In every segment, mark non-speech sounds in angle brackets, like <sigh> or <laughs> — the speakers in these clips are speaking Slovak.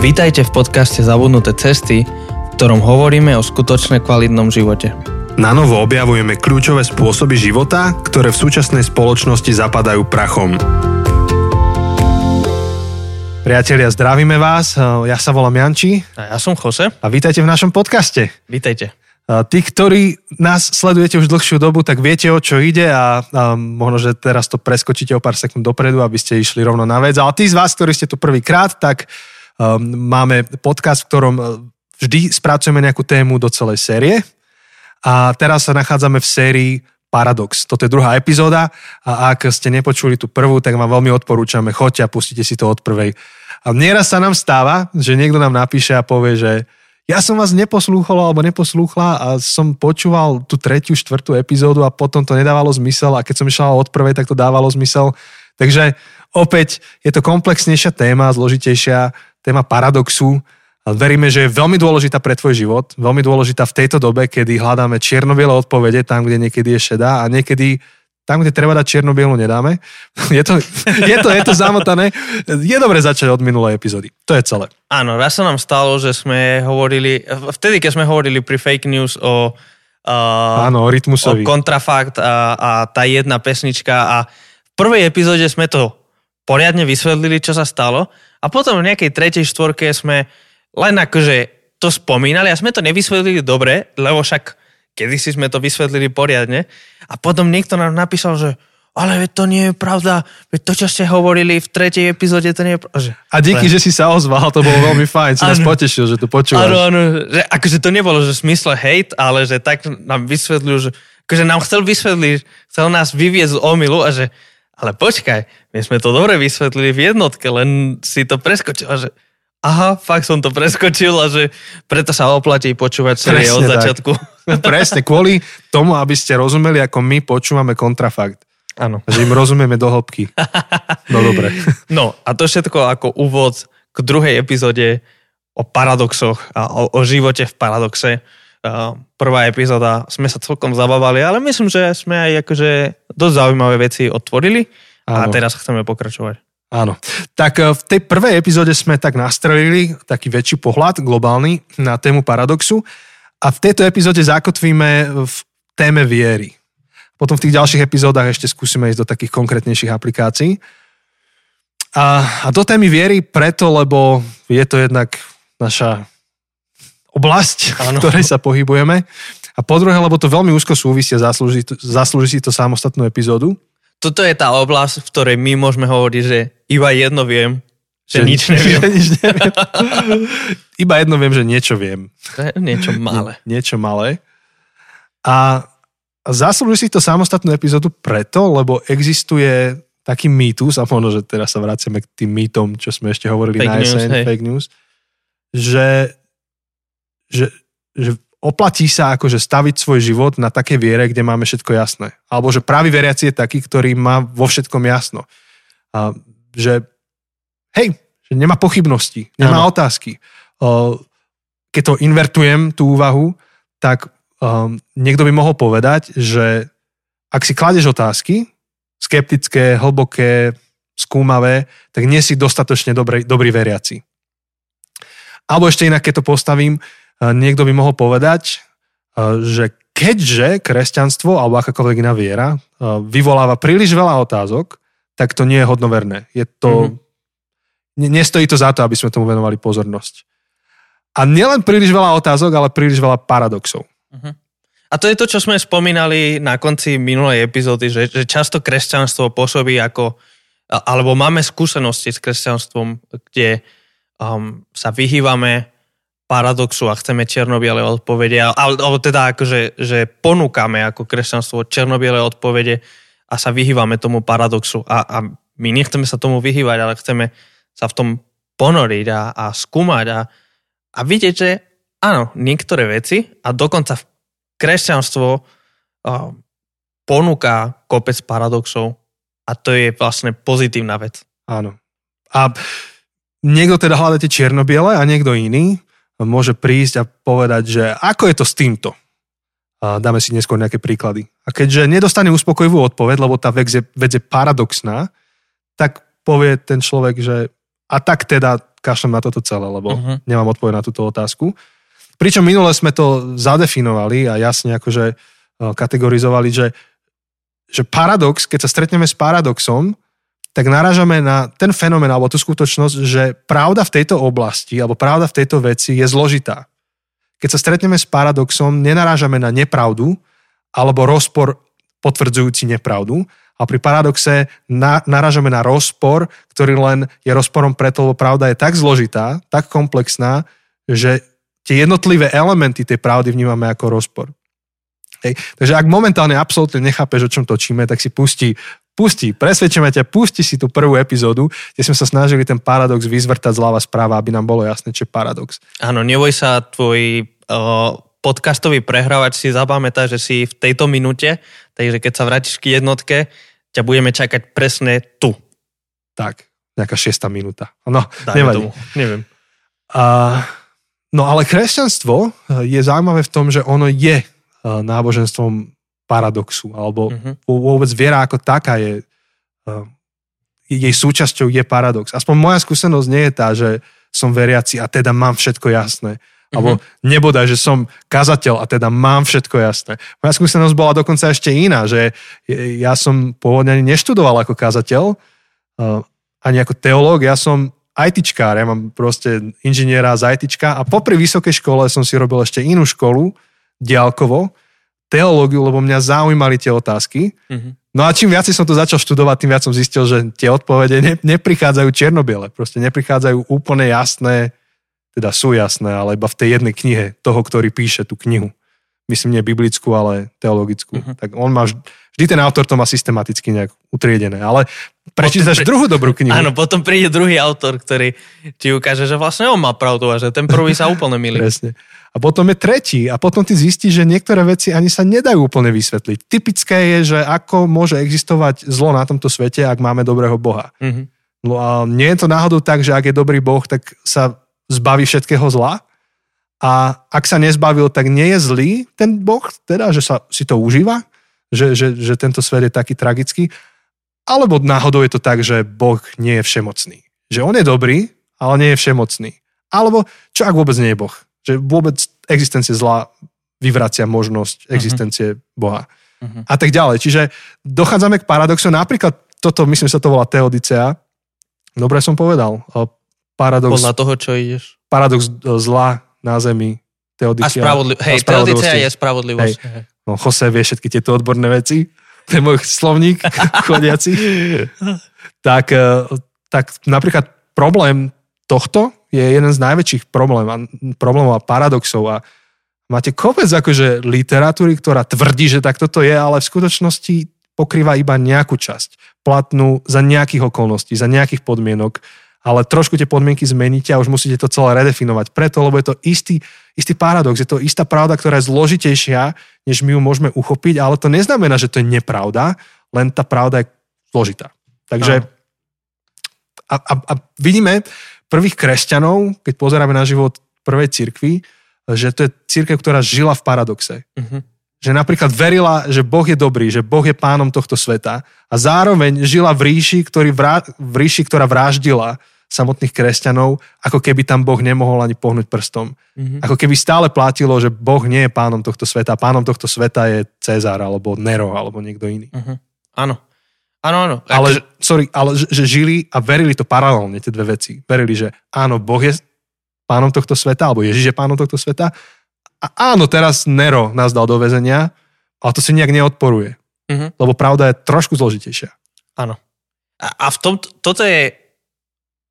Vítajte v podcaste Zabudnuté cesty, v ktorom hovoríme o skutočne kvalitnom živote. Na novo objavujeme kľúčové spôsoby života, ktoré v súčasnej spoločnosti zapadajú prachom. Priatelia, zdravíme vás. Ja sa volám Janči. A ja som Jose. A vítajte v našom podcaste. Vítajte. Tí, ktorí nás sledujete už dlhšiu dobu, tak viete, o čo ide a, a možno, že teraz to preskočíte o pár sekúnd dopredu, aby ste išli rovno na vec. Ale tí z vás, ktorí ste tu prvýkrát, tak máme podcast, v ktorom e, vždy spracujeme nejakú tému do celej série. A teraz sa nachádzame v sérii Paradox. Toto je druhá epizóda a ak ste nepočuli tú prvú, tak vám veľmi odporúčame, choďte a pustite si to od prvej. A nieraz sa nám stáva, že niekto nám napíše a povie, že ja som vás neposlúchol alebo neposlúchla a som počúval tú tretiu, štvrtú epizódu a potom to nedávalo zmysel a keď som išla od prvej, tak to dávalo zmysel. Takže opäť je to komplexnejšia téma, zložitejšia téma paradoxu. Veríme, že je veľmi dôležitá pre tvoj život, veľmi dôležitá v tejto dobe, kedy hľadáme čierno-biele odpovede tam, kde niekedy je šedá a niekedy tam, kde treba dať čierno nedáme. <laughs> Je to, je, to, je to zamotané. Je dobre začať od minulej epizódy. To je celé. Áno, raz sa nám stalo, že sme hovorili, vtedy, keď sme hovorili pri fake news o, uh, Áno, o rytmusovi. O kontrafakt a, a tá jedna pesnička a v prvej epizóde sme to poriadne vysvetlili, čo sa stalo a potom v nejakej tretej štvorke sme len akože to spomínali a sme to nevysvetlili dobre, lebo však kedysi sme to vysvetlili poriadne a potom niekto nám napísal, že ale to nie je pravda, veď to, čo ste hovorili v tretej epizóde, to nie je pravda. A díky, že si sa ozval, to bolo veľmi fajn, si nás potešil, že to počúvaš. Áno, áno, že akože to nebolo, že smysle hate, ale že tak nám vysvetlil, že akože nám chcel vysvetliť, chcel nás vyviezť z omilu a že ale počkaj, my sme to dobre vysvetlili v jednotke, len si to preskočil a že aha, fakt som to preskočil a že preto sa oplatí počúvať série od začiatku. Presne, kvôli tomu, aby ste rozumeli, ako my počúvame kontrafakt. Áno. Že im rozumieme do hĺbky. No dobre. <laughs> No a to všetko ako úvod k druhej epizóde o paradoxoch a o, o živote v paradoxe prvá epizóda sme sa celkom zabávali, ale myslím, že sme aj akože dosť zaujímavé veci otvorili a Áno. teraz chceme pokračovať. Áno. Tak e, v tej prvej epizóde sme tak nastrelili taký väčší pohľad globálny na tému paradoxu a v tejto epizóde zakotvíme v téme viery. Potom v tých ďalších epizódach ešte skúsime ísť do takých konkrétnejších aplikácií. A, a do témy viery preto, lebo je to jednak naša oblasť, ano. v ktorej sa pohybujeme. A po druhé, lebo to veľmi úzko súvisia, zaslúži, zaslúži si to samostatnú epizódu. Toto je tá oblasť, v ktorej my môžeme hovoriť, že iba jedno viem, že, že nič <laughs> neviem. Že nič neviem. <laughs> iba jedno viem, že niečo viem. To je niečo malé. Nie, niečo malé. A zaslúži si to samostatnú epizódu preto, lebo existuje taký mýtus, a možno, že teraz sa vraciame k tým mýtom, čo sme ešte hovorili fake na news, fake news, že že, že oplatí sa akože staviť svoj život na také viere, kde máme všetko jasné. Alebo že pravý veriaci je taký, ktorý má vo všetkom jasno. A že hej, že nemá pochybnosti, nemá ano. otázky. Keď to invertujem, tú úvahu, tak um, niekto by mohol povedať, že ak si kladeš otázky, skeptické, hlboké, skúmavé, tak nie si dostatočne dobrý, dobrý veriaci. Alebo ešte inak, keď to postavím, niekto by mohol povedať, že keďže kresťanstvo alebo akákoľvek iná viera vyvoláva príliš veľa otázok, tak to nie je hodnoverné. Je to, mm-hmm. nestojí to za to, aby sme tomu venovali pozornosť. A nielen príliš veľa otázok, ale príliš veľa paradoxov. Mm-hmm. A to je to, čo sme spomínali na konci minulej epizódy, že, že často kresťanstvo pôsobí ako, alebo máme skúsenosti s kresťanstvom, kde um, sa vyhývame paradoxu a chceme černobiele odpovede, alebo teda akože, že ponúkame ako kresťanstvo černobiele odpovede a sa vyhývame tomu paradoxu. A, a my nechceme sa tomu vyhývať, ale chceme sa v tom ponoriť a, a skúmať a, a vidieť, že áno, niektoré veci a dokonca kresťanstvo uh, ponúka kopec paradoxov a to je vlastne pozitívna vec. Áno. A niekto teda hľadá tie čiernobiele a niekto iný môže prísť a povedať, že ako je to s týmto. A dáme si neskôr nejaké príklady. A keďže nedostane uspokojivú odpoveď, lebo tá vec je, vec je paradoxná, tak povie ten človek, že A tak teda kašlem na toto celé, lebo uh-huh. nemám odpoveď na túto otázku. Pričom minule sme to zadefinovali a jasne akože e, kategorizovali, že, že paradox, keď sa stretneme s paradoxom, tak narážame na ten fenomén alebo tú skutočnosť, že pravda v tejto oblasti alebo pravda v tejto veci je zložitá. Keď sa stretneme s paradoxom, nenarážame na nepravdu alebo rozpor potvrdzujúci nepravdu, a pri paradoxe na, naražame na rozpor, ktorý len je rozporom preto, lebo pravda je tak zložitá, tak komplexná, že tie jednotlivé elementy tej pravdy vnímame ako rozpor. Hej. Takže ak momentálne absolútne nechápeš, o čom točíme, tak si pustí, pustí, presvedčíme ťa, pusti si tú prvú epizódu, kde sme sa snažili ten paradox vyzvrtať zľava správa, aby nám bolo jasné, čo je paradox. Áno, neboj sa, tvoj uh, podcastový prehrávač si zapamätá, že si v tejto minúte, takže keď sa vrátiš k jednotke, ťa budeme čakať presne tu. Tak, nejaká šiesta minúta. No, Dajme nevadí. Tomu. Neviem. A, no ale kresťanstvo je zaujímavé v tom, že ono je náboženstvom paradoxu, alebo uh-huh. vôbec viera ako taká je, jej súčasťou je paradox. Aspoň moja skúsenosť nie je tá, že som veriaci a teda mám všetko jasné. Alebo mm-hmm. nebodaj, že som kazateľ a teda mám všetko jasné. Moja skúsenosť bola dokonca ešte iná, že ja som pôvodne ani neštudoval ako kazateľ, ani ako teológ, ja som ITčkár, ja mám proste inžiniera z ITčka a popri vysokej škole som si robil ešte inú školu, diálkovo, teológiu, lebo mňa zaujímali tie otázky. Mm-hmm. No a čím viac som to začal študovať, tým viac som zistil, že tie odpovede ne, neprichádzajú čiernobiele, proste neprichádzajú úplne jasné, teda sú jasné, ale iba v tej jednej knihe toho, ktorý píše tú knihu. Myslím, nie biblickú, ale teologickú. Uh-huh. Tak on má, vždy ten autor to má systematicky nejak utriedené. Ale prečítaš pri... druhú dobrú knihu. Áno, potom príde druhý autor, ktorý ti ukáže, že vlastne on má pravdu a že ten prvý sa úplne milí. Presne. A potom je tretí a potom ty zistíš, že niektoré veci ani sa nedajú úplne vysvetliť. Typické je, že ako môže existovať zlo na tomto svete, ak máme dobrého Boha. Uh-huh. No a nie je to náhodou tak, že ak je dobrý Boh, tak sa zbaví všetkého zla. A ak sa nezbavil, tak nie je zlý ten Boh, teda, že sa si to užíva, že, že, že tento svet je taký tragický. Alebo náhodou je to tak, že Boh nie je všemocný. Že on je dobrý, ale nie je všemocný. Alebo čo ak vôbec nie je Boh? Že vôbec existencie zla vyvracia možnosť mhm. existencie uh-huh. Boha. Uh-huh. A tak ďalej. Čiže dochádzame k paradoxu. Napríklad toto, myslím, sa to volá Teodicea. Dobre som povedal paradox... Podľa toho, čo ideš. Paradox zla na zemi. Teodicea. A, spravodli- hej, teodicea je spravodlivosť. Hej. No, Jose vie všetky tieto odborné veci. To je môj slovník <laughs> chodiaci. tak, e, tak napríklad problém tohto je jeden z najväčších problém, problémov a paradoxov a máte kopec akože literatúry, ktorá tvrdí, že tak toto je, ale v skutočnosti pokrýva iba nejakú časť platnú za nejakých okolností, za nejakých podmienok ale trošku tie podmienky zmeníte a už musíte to celé redefinovať. Preto, lebo je to istý, istý paradox, je to istá pravda, ktorá je zložitejšia, než my ju môžeme uchopiť, ale to neznamená, že to je nepravda, len tá pravda je zložitá. Takže a, a, a vidíme prvých kresťanov, keď pozeráme na život prvej cirkvi, že to je církev, ktorá žila v paradoxe. Uh-huh. Že napríklad verila, že Boh je dobrý, že Boh je pánom tohto sveta a zároveň žila v ríši, ktorý vrá, v ríši ktorá vraždila samotných kresťanov, ako keby tam Boh nemohol ani pohnúť prstom. Mm-hmm. Ako keby stále platilo, že Boh nie je pánom tohto sveta. Pánom tohto sveta je Cezar, alebo Nero, alebo niekto iný. Mm-hmm. Áno. Áno, áno. Ale, že... sorry, ale že, že žili a verili to paralelne, tie dve veci. Verili, že áno, Boh je pánom tohto sveta, alebo Ježiš je pánom tohto sveta. A áno, teraz Nero nás dal do väzenia, ale to si nejak neodporuje. Mm-hmm. Lebo pravda je trošku zložitejšia. Áno. A, a v tom, toto je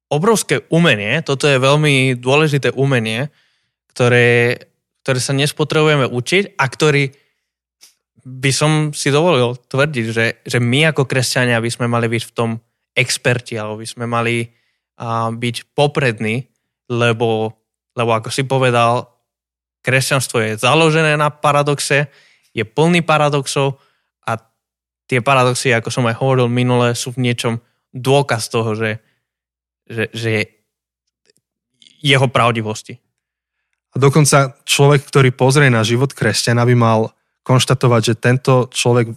obrovské umenie, toto je veľmi dôležité umenie, ktoré, ktoré sa nespotrebujeme učiť a ktorý by som si dovolil tvrdiť, že, že my ako kresťania by sme mali byť v tom experti, alebo by sme mali uh, byť poprední, lebo, lebo ako si povedal, kresťanstvo je založené na paradoxe, je plný paradoxov a tie paradoxy, ako som aj hovoril minule, sú v niečom dôkaz toho, že, že, že jeho pravdivosti. A dokonca človek, ktorý pozrie na život kresťana, by mal konštatovať, že tento človek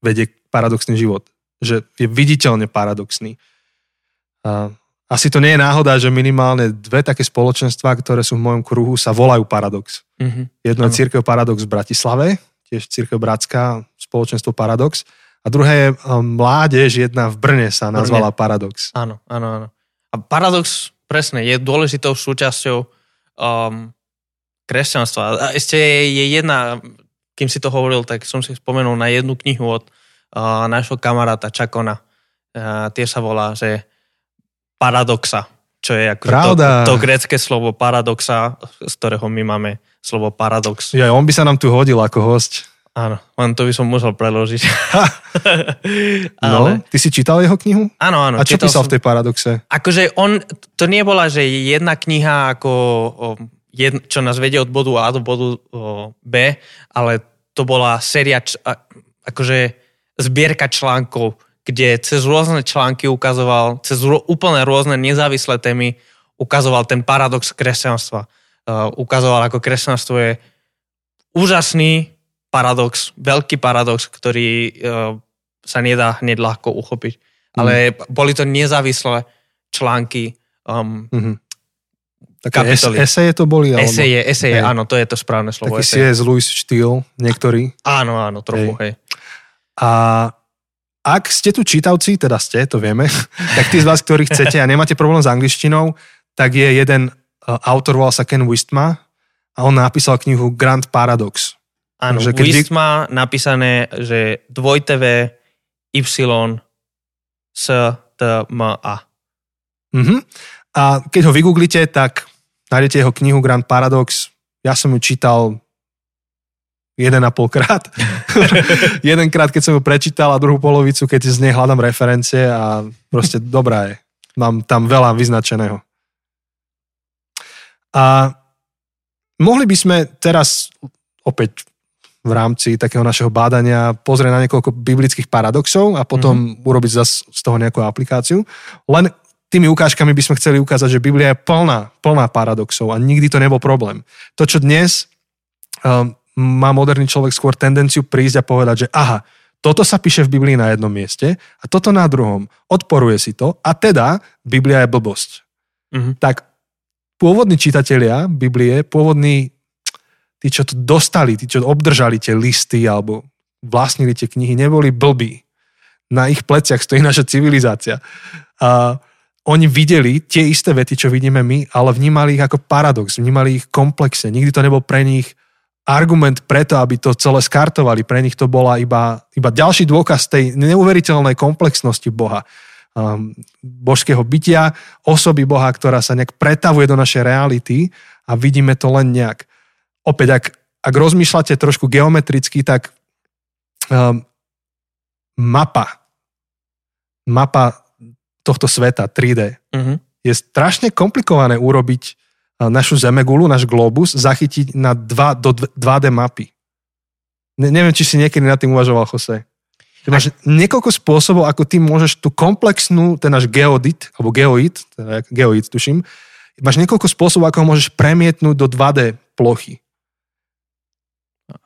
vedie paradoxný život. Že je viditeľne paradoxný. A asi to nie je náhoda, že minimálne dve také spoločenstva, ktoré sú v mojom kruhu, sa volajú Paradox. Mm-hmm. Jedno je Církev Paradox v Bratislave, tiež Církev Bratská, spoločenstvo Paradox. A druhé je um, mládež, jedna v Brne sa nazvala Brne. Paradox. Áno, áno, áno. A Paradox, presne, je dôležitou súčasťou um, kresťanstva. A ešte je, je jedna, kým si to hovoril, tak som si spomenul na jednu knihu od uh, nášho kamaráta Čakona. Uh, tie sa volá, že paradoxa, čo je ako to, to grecké slovo paradoxa, z ktorého my máme slovo paradox. Ja, on by sa nám tu hodil ako host. Áno, len to by som musel preložiť. <laughs> no, ty si čítal jeho knihu? Áno, áno. A čo písal som... v tej paradoxe? Akože on, to nie bola, že jedna kniha ako, jed, čo nás vedie od bodu A do bodu B, ale to bola séria, č, akože zbierka článkov, kde cez rôzne články ukazoval, cez úplne rôzne nezávislé témy ukazoval ten paradox kresťanstva. Uh, ukazoval, ako kresťanstvo je úžasný paradox, veľký paradox, ktorý uh, sa nedá hneď ľahko uchopiť. Mm. Ale boli to nezávislé články. Um, mm-hmm. Také kapitoly. Es, eseje to boli? Alebo... Eseje, eseje, hej. áno, to je to správne slovo. Taký C.S. Lewis štýl, niektorý. Áno, áno, trochu, hej. hej. A ak ste tu čítavci, teda ste, to vieme, <laughs> tak tí z vás, ktorí chcete a nemáte problém s angličtinou, tak je jeden uh, autor, volal sa Ken Wistma a on napísal knihu Grand Paradox. Áno, že keď Wistma vy... napísané, že dvojtv Y S T M A. Uh-huh. A keď ho vygooglite, tak nájdete jeho knihu Grand Paradox. Ja som ju čítal jeden a pol krát. <laughs> Jedenkrát, keď som ju prečítal a druhú polovicu, keď z nej hľadám referencie a proste dobrá je. Mám tam veľa vyznačeného. A mohli by sme teraz opäť v rámci takého našeho bádania pozrieť na niekoľko biblických paradoxov a potom mm-hmm. urobiť zase z toho nejakú aplikáciu. Len tými ukážkami by sme chceli ukázať, že Biblia je plná, plná paradoxov a nikdy to nebol problém. To, čo dnes um, má moderný človek skôr tendenciu prísť a povedať, že aha, toto sa píše v Biblii na jednom mieste a toto na druhom. Odporuje si to a teda Biblia je blbosť. Mm-hmm. Tak pôvodní čitatelia Biblie, pôvodní tí, čo to dostali, tí, čo obdržali tie listy alebo vlastnili tie knihy, neboli blbí. Na ich pleciach stojí naša civilizácia. A oni videli tie isté vety, čo vidíme my, ale vnímali ich ako paradox, vnímali ich komplexne. Nikdy to nebol pre nich argument preto, aby to celé skartovali. Pre nich to bola iba, iba ďalší dôkaz tej neuveriteľnej komplexnosti Boha. Um, božského bytia, osoby Boha, ktorá sa nejak pretavuje do našej reality a vidíme to len nejak opäť, ak, ak rozmýšľate trošku geometricky, tak um, mapa, mapa tohto sveta 3D uh-huh. Mhm. je strašne komplikované urobiť našu Zemegulu, náš globus, zachytiť na 2 do 2D mapy. Ne, neviem, či si niekedy nad tým uvažoval, Jose. Ty máš niekoľko spôsobov, ako ty môžeš tú komplexnú, ten náš geodit, alebo geoid, teda geoid tuším, máš niekoľko spôsobov, ako ho môžeš premietnúť do 2D plochy.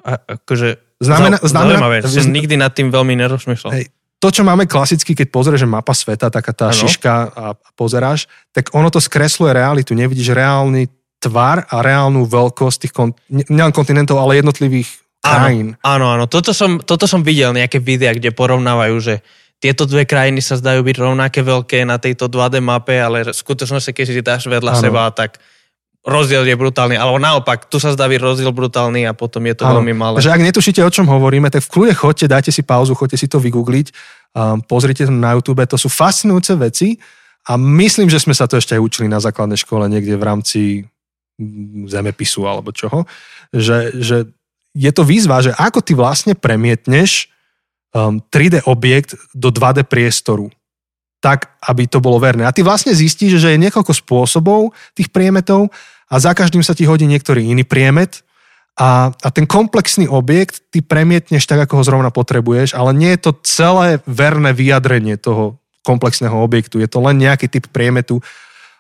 A, akože znamená, znamená, zaujímavé, som nikdy nad tým veľmi nerozmýšľal. Hej, to, čo máme klasicky, keď pozrieš mapa sveta, taká tá ano. šiška a pozeráš, tak ono to skresluje realitu. Nevidíš reálny tvar a reálnu veľkosť tých, kont- nielen kontinentov, ale jednotlivých krajín. Áno, áno. Toto som, toto som videl, nejaké videá, kde porovnávajú, že tieto dve krajiny sa zdajú byť rovnaké veľké na tejto 2D mape, ale v skutočnosti, keď si dáš vedľa ano. seba, tak rozdiel je brutálny, alebo naopak, tu sa zdá byť rozdiel brutálny a potom je to ano, veľmi malé. Že ak netušíte, o čom hovoríme, tak v kľude chodte, dajte si pauzu, chodte si to vygoogliť, um, pozrite to na YouTube, to sú fascinujúce veci a myslím, že sme sa to ešte aj učili na základnej škole niekde v rámci mm, zemepisu alebo čoho, že, že je to výzva, že ako ty vlastne premietneš um, 3D objekt do 2D priestoru tak, aby to bolo verné. A ty vlastne zistíš, že je niekoľko spôsobov tých priemetov a za každým sa ti hodí niektorý iný priemet a, a ten komplexný objekt ty premietneš tak, ako ho zrovna potrebuješ, ale nie je to celé verné vyjadrenie toho komplexného objektu. Je to len nejaký typ priemetu.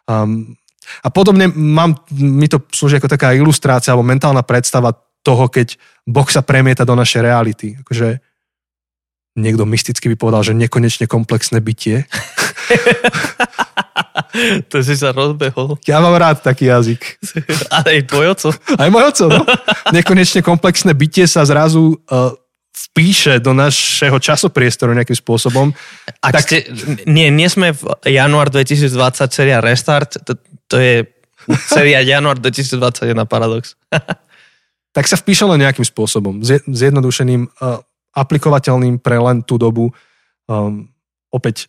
Um, a podobne mám, mi to slúži ako taká ilustrácia alebo mentálna predstava toho, keď Boh sa premieta do našej reality. Akože niekto mysticky by povedal, že nekonečne komplexné bytie. <laughs> to si sa rozbehol. Ja mám rád taký jazyk. <laughs> Ale aj tvoj oco. Aj môj oco, no. Nekonečne komplexné bytie sa zrazu uh, vpíše do našeho časopriestoru nejakým spôsobom. Ak tak... ste, nie, nie sme v január 2020 séria Restart, to, to je séria január 2021 Paradox. <laughs> tak sa vpíše len nejakým spôsobom, zjednodušeným, uh, aplikovateľným pre len tú dobu. Um, opäť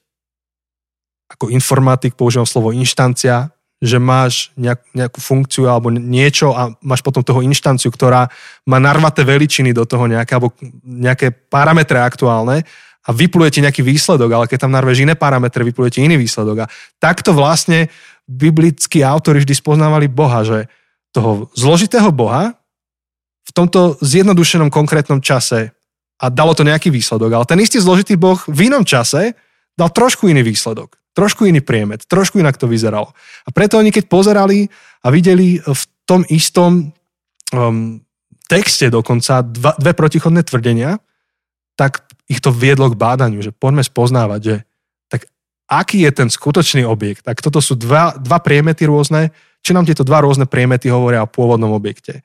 ako informatik používam slovo inštancia, že máš nejak, nejakú funkciu alebo niečo a máš potom toho inštanciu, ktorá má narvaté veličiny do toho nejaké, alebo nejaké parametre aktuálne a vypluje ti nejaký výsledok, ale keď tam narveš iné parametre, vypluje ti iný výsledok. A takto vlastne biblickí autori vždy spoznávali Boha, že toho zložitého Boha v tomto zjednodušenom konkrétnom čase a dalo to nejaký výsledok, ale ten istý zložitý Boh v inom čase dal trošku iný výsledok. Trošku iný priemet, trošku inak to vyzeralo. A preto oni keď pozerali a videli v tom istom um, texte dokonca dva, dve protichodné tvrdenia, tak ich to viedlo k bádaniu, že poďme spoznávať, že tak aký je ten skutočný objekt. Tak toto sú dva, dva priemety rôzne, či nám tieto dva rôzne priemety hovoria o pôvodnom objekte.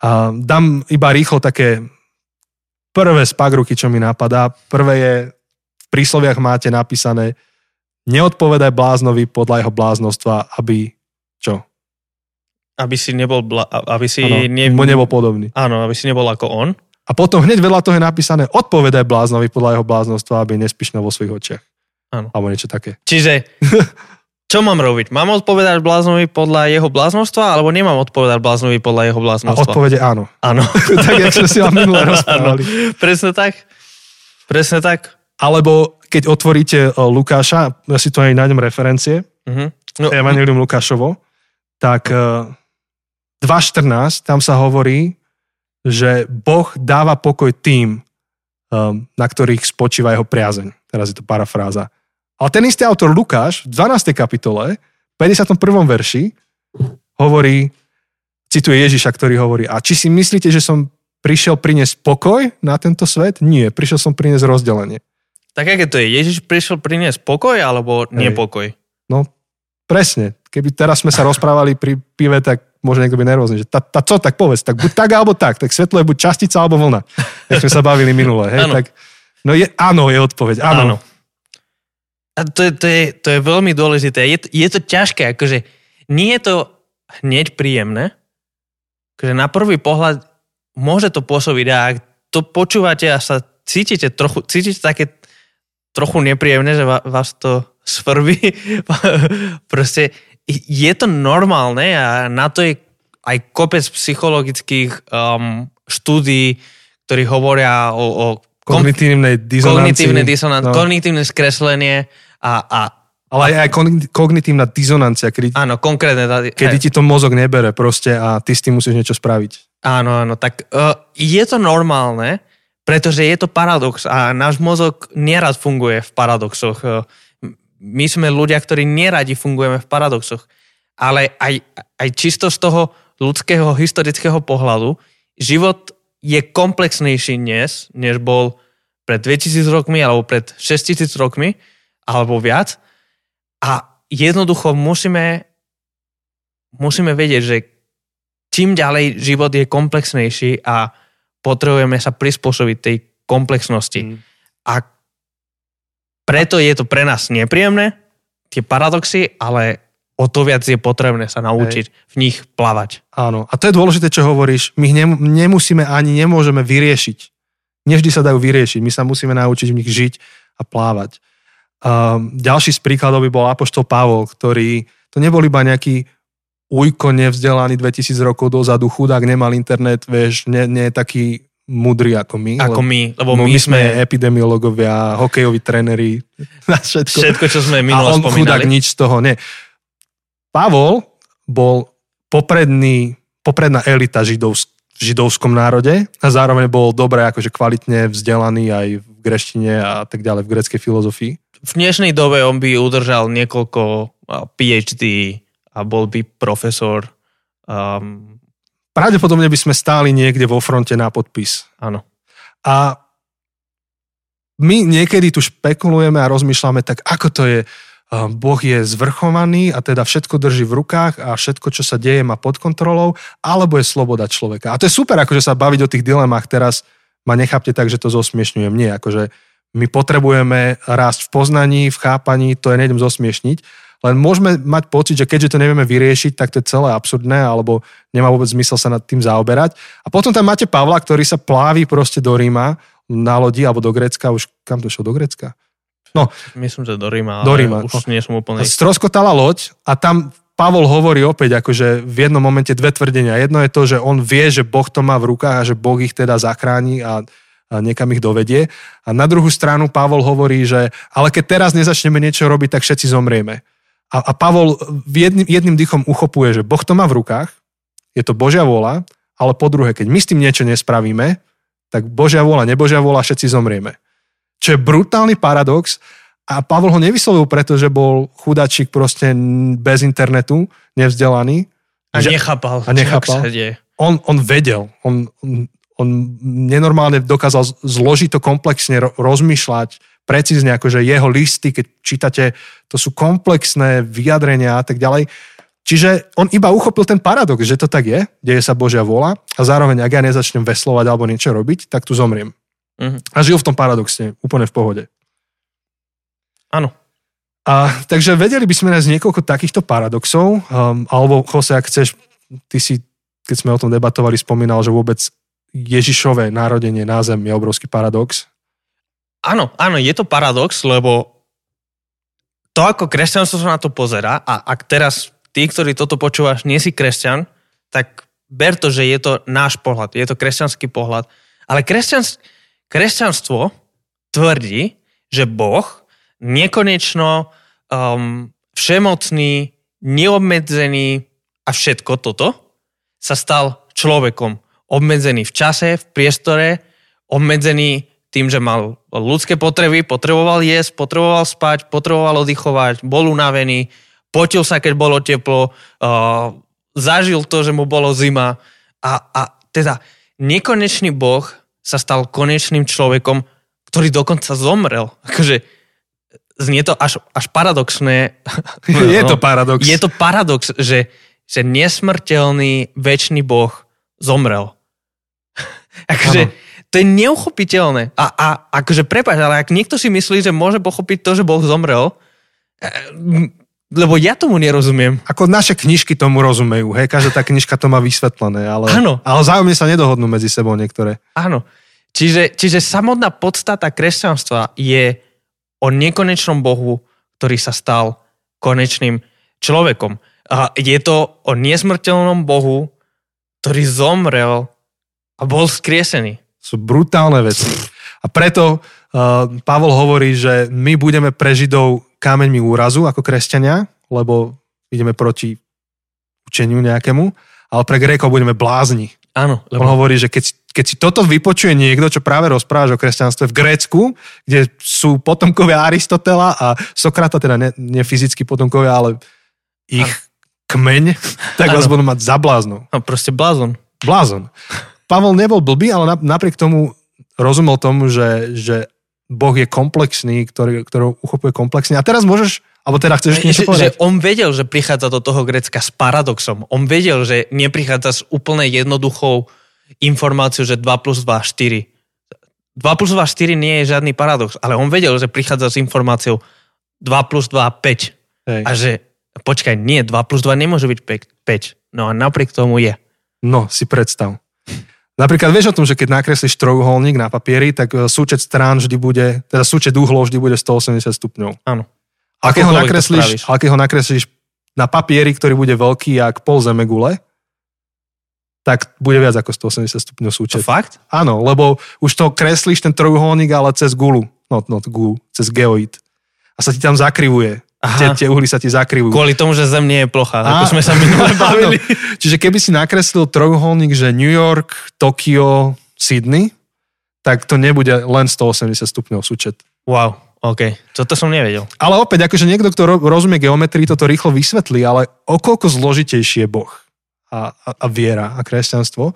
A dám iba rýchlo také prvé spagruky, čo mi napadá. Prvé je, v prísloviach máte napísané, neodpovedaj bláznovi podľa jeho bláznostva, aby čo? Aby si nebol, bla, aby si ano, ne... nebol podobný. Áno, aby si nebol ako on. A potom hneď vedľa toho je napísané, odpovedaj bláznovi podľa jeho bláznostva, aby nespišnal vo svojich očiach. Áno. Alebo niečo také. Čiže, <laughs> čo mám robiť? Mám odpovedať bláznovi podľa jeho bláznostva, alebo nemám odpovedať bláznovi podľa jeho bláznostva? A odpovede áno. Áno. <laughs> tak, jak sme si vám minule <laughs> rozprávali. Presne tak. Presne tak. Alebo keď otvoríte e, Lukáša, ja si to aj nájdem referencie, uh-huh. no, Evangelium Lukášovo, tak 2.14, e, tam sa hovorí, že Boh dáva pokoj tým, um, na ktorých spočíva jeho priazeň. Teraz je to parafráza. Ale ten istý autor Lukáš v 12. kapitole, 51. verši, hovorí, cituje Ježiša, ktorý hovorí, a či si myslíte, že som prišiel priniesť pokoj na tento svet? Nie, prišiel som priniesť rozdelenie. Tak aké to je? Ježiš prišiel priniesť pokoj alebo nepokoj? No, presne. Keby teraz sme sa rozprávali pri pive, tak môže niekto byť nervózny, že tá, tá, co, tak povedz, tak buď tak alebo tak, tak svetlo je buď častica alebo vlna. Jak sme sa bavili minule, hej, tak, no je, áno je odpoveď, áno. áno. A to je, to, je, to je veľmi dôležité. Je, je to ťažké, akože nie je to hneď príjemné, akože na prvý pohľad môže to pôsobiť a ak to počúvate a sa cítite trochu, cítite také trochu nepríjemné, že vás to svrbí. <laughs> Proste je to normálne a na to je aj kopec psychologických um, štúdí, ktorí hovoria o, o kognitívnej dizonancii. Kognitívne, disonanci, no. kognitívne skreslenie a, a ale aj, aj kognitívna dizonancia, kedy, áno, konkrétne. Kedy ti to mozog nebere proste a ty s tým musíš niečo spraviť. Áno, áno, tak uh, je to normálne, pretože je to paradox a náš mozog nerad funguje v paradoxoch. My sme ľudia, ktorí neradi fungujeme v paradoxoch. Ale aj, aj čisto z toho ľudského historického pohľadu, život je komplexnejší dnes, než bol pred 2000 rokmi alebo pred 6000 rokmi alebo viac. A jednoducho musíme, musíme vedieť, že čím ďalej život je komplexnejší a potrebujeme sa prispôsobiť tej komplexnosti. Mm. A preto je to pre nás nepríjemné, tie paradoxy, ale o to viac je potrebné sa naučiť Hej. v nich plavať. Áno, a to je dôležité, čo hovoríš. My ich nemusíme ani nemôžeme vyriešiť. Nevždy sa dajú vyriešiť. My sa musíme naučiť v nich žiť a plávať. Um, ďalší z príkladov by bol Apoštol Pavol, ktorý, to nebol iba nejaký ujko nevzdelaný 2000 rokov dozadu, chudák nemal internet, vieš, nie, nie je taký mudrý ako my. Ako my, lebo my, my sme epidemiologovia, hokejoví tréneri, <laughs> na všetko. Všetko, čo sme minulo A on spomínali. chudák nič z toho, nie. Pavol bol popredný, popredná elita židovsk, v židovskom národe a zároveň bol dobre, akože kvalitne vzdelaný aj v greštine a tak ďalej, v greckej filozofii. V dnešnej dobe on by udržal niekoľko PhD a bol by profesor. Um... Pravdepodobne by sme stáli niekde vo fronte na podpis. Áno. A my niekedy tu špekulujeme a rozmýšľame, tak ako to je, Boh je zvrchovaný a teda všetko drží v rukách a všetko, čo sa deje, má pod kontrolou, alebo je sloboda človeka. A to je super, akože sa baviť o tých dilemách teraz, ma nechápte tak, že to zosmiešňujem. Nie, akože my potrebujeme rásť v poznaní, v chápaní, to je nejdem zosmiešniť, len môžeme mať pocit, že keďže to nevieme vyriešiť, tak to je celé absurdné, alebo nemá vôbec zmysel sa nad tým zaoberať. A potom tam máte Pavla, ktorý sa plávi proste do Ríma na lodi, alebo do Grecka, už kam to šlo do Grecka? No, Myslím, že do Ríma, do Ríma. už no. nie som úplne... Stroskotala loď a tam Pavol hovorí opäť akože v jednom momente dve tvrdenia. Jedno je to, že on vie, že Boh to má v rukách a že Boh ich teda zachráni a, niekam ich dovedie. A na druhú stranu Pavol hovorí, že ale keď teraz nezačneme niečo robiť, tak všetci zomrieme. A, a Pavol jedným, jedným dychom uchopuje, že Boh to má v rukách, je to Božia vôľa, ale po druhé, keď my s tým niečo nespravíme, tak Božia vôľa, nebožia vôľa, všetci zomrieme. Čo je brutálny paradox a Pavol ho nevyslovil, pretože bol chudačík proste bez internetu, nevzdelaný. A že, nechápal, a nechápal. On, on vedel, on, on, on nenormálne dokázal zložiť to komplexne, rozmýšľať, precízne, akože jeho listy, keď čítate, to sú komplexné vyjadrenia a tak ďalej. Čiže on iba uchopil ten paradox, že to tak je, deje sa Božia vôľa a zároveň, ak ja nezačnem veslovať alebo niečo robiť, tak tu zomriem. Uh-huh. A žil v tom paradoxne, úplne v pohode. Áno. A, takže vedeli by sme nájsť niekoľko takýchto paradoxov, um, alebo Jose, ak chceš, ty si, keď sme o tom debatovali, spomínal, že vôbec Ježišové narodenie na zem je obrovský paradox. Áno, áno, je to paradox, lebo to, ako kresťanstvo sa na to pozera, a ak teraz ty, ktorý toto počúvaš, nie si kresťan, tak ber to, že je to náš pohľad, je to kresťanský pohľad. Ale Kresťanstvo tvrdí, že Boh nekonečno um, všemocný, neobmedzený a všetko toto sa stal človekom. Obmedzený v čase, v priestore, obmedzený tým, že mal ľudské potreby, potreboval jesť, potreboval spať, potreboval oddychovať, bol unavený, potil sa, keď bolo teplo, uh, zažil to, že mu bolo zima a, a teda nekonečný Boh sa stal konečným človekom, ktorý dokonca zomrel. <laughs> Akože znie to až, až paradoxné. <laughs> Je to paradox. Je to paradox, že, že nesmrteľný väčší Boh zomrel. <laughs> akože, to je neuchopiteľné. A, a akože prepáč, ale ak niekto si myslí, že môže pochopiť to, že Boh zomrel, eh, lebo ja tomu nerozumiem. Ako naše knižky tomu rozumejú, hej, každá tá knižka to má vysvetlené, ale, Áno. ale zájomne sa nedohodnú medzi sebou niektoré. Áno. Čiže, čiže samotná podstata kresťanstva je o nekonečnom Bohu, ktorý sa stal konečným človekom. A je to o nesmrteľnom Bohu, ktorý zomrel a bol skriesený. Sú brutálne veci. A preto uh, Pavol hovorí, že my budeme pre Židov kameňmi úrazu ako kresťania, lebo ideme proti učeniu nejakému, ale pre Grékov budeme blázni. Áno. Lebo... On hovorí, že keď, keď si toto vypočuje niekto, čo práve rozprávaš o kresťanstve v Grécku, kde sú potomkovia Aristotela a Sokrata, teda ne, ne fyzicky potomkovia, ale ich ano. kmeň, tak ano. vás budú mať za bláznu. No proste blázon. Blázon. Pavel nebol blbý, ale napriek tomu rozumel tomu, že, že Boh je komplexný, ktorý, ktorý uchopuje komplexne. A teraz môžeš, alebo teda chceš ešte niečo povedať? Že on vedel, že prichádza do toho Grecka s paradoxom. On vedel, že neprichádza s úplne jednoduchou informáciou, že 2 plus 2, 4. 2 plus 2, 4 nie je žiadny paradox, ale on vedel, že prichádza s informáciou 2 plus 2, 5. Hej. A že, počkaj, nie, 2 plus 2 nemôže byť 5. No a napriek tomu je. No, si predstav. Napríklad vieš o tom, že keď nakreslíš trojuholník na papieri, tak e, súčet strán vždy bude, teda súčet uhlov vždy bude 180 stupňov. Áno. A keď ho nakreslíš, a keď ho nakreslíš na papieri, ktorý bude veľký jak pol gule, tak bude viac ako 180 stupňov súčet. To fakt? Áno, lebo už to kreslíš ten trojuholník, ale cez gulu. No, no, gulu, cez geoid. A sa ti tam zakrivuje. Tie, tie uhly sa ti zakrivujú. Kvôli tomu, že Zem nie je plocha, a, ako sme sa minule <laughs> bavili. Čiže keby si nakreslil trojuholník, že New York, Tokio, Sydney, tak to nebude len 180 stupňov súčet. Wow, OK, toto som nevedel. Ale opäť, akože niekto, kto rozumie geometrii, toto rýchlo vysvetlí, ale o koľko zložitejší je Boh a, a, a viera a kresťanstvo.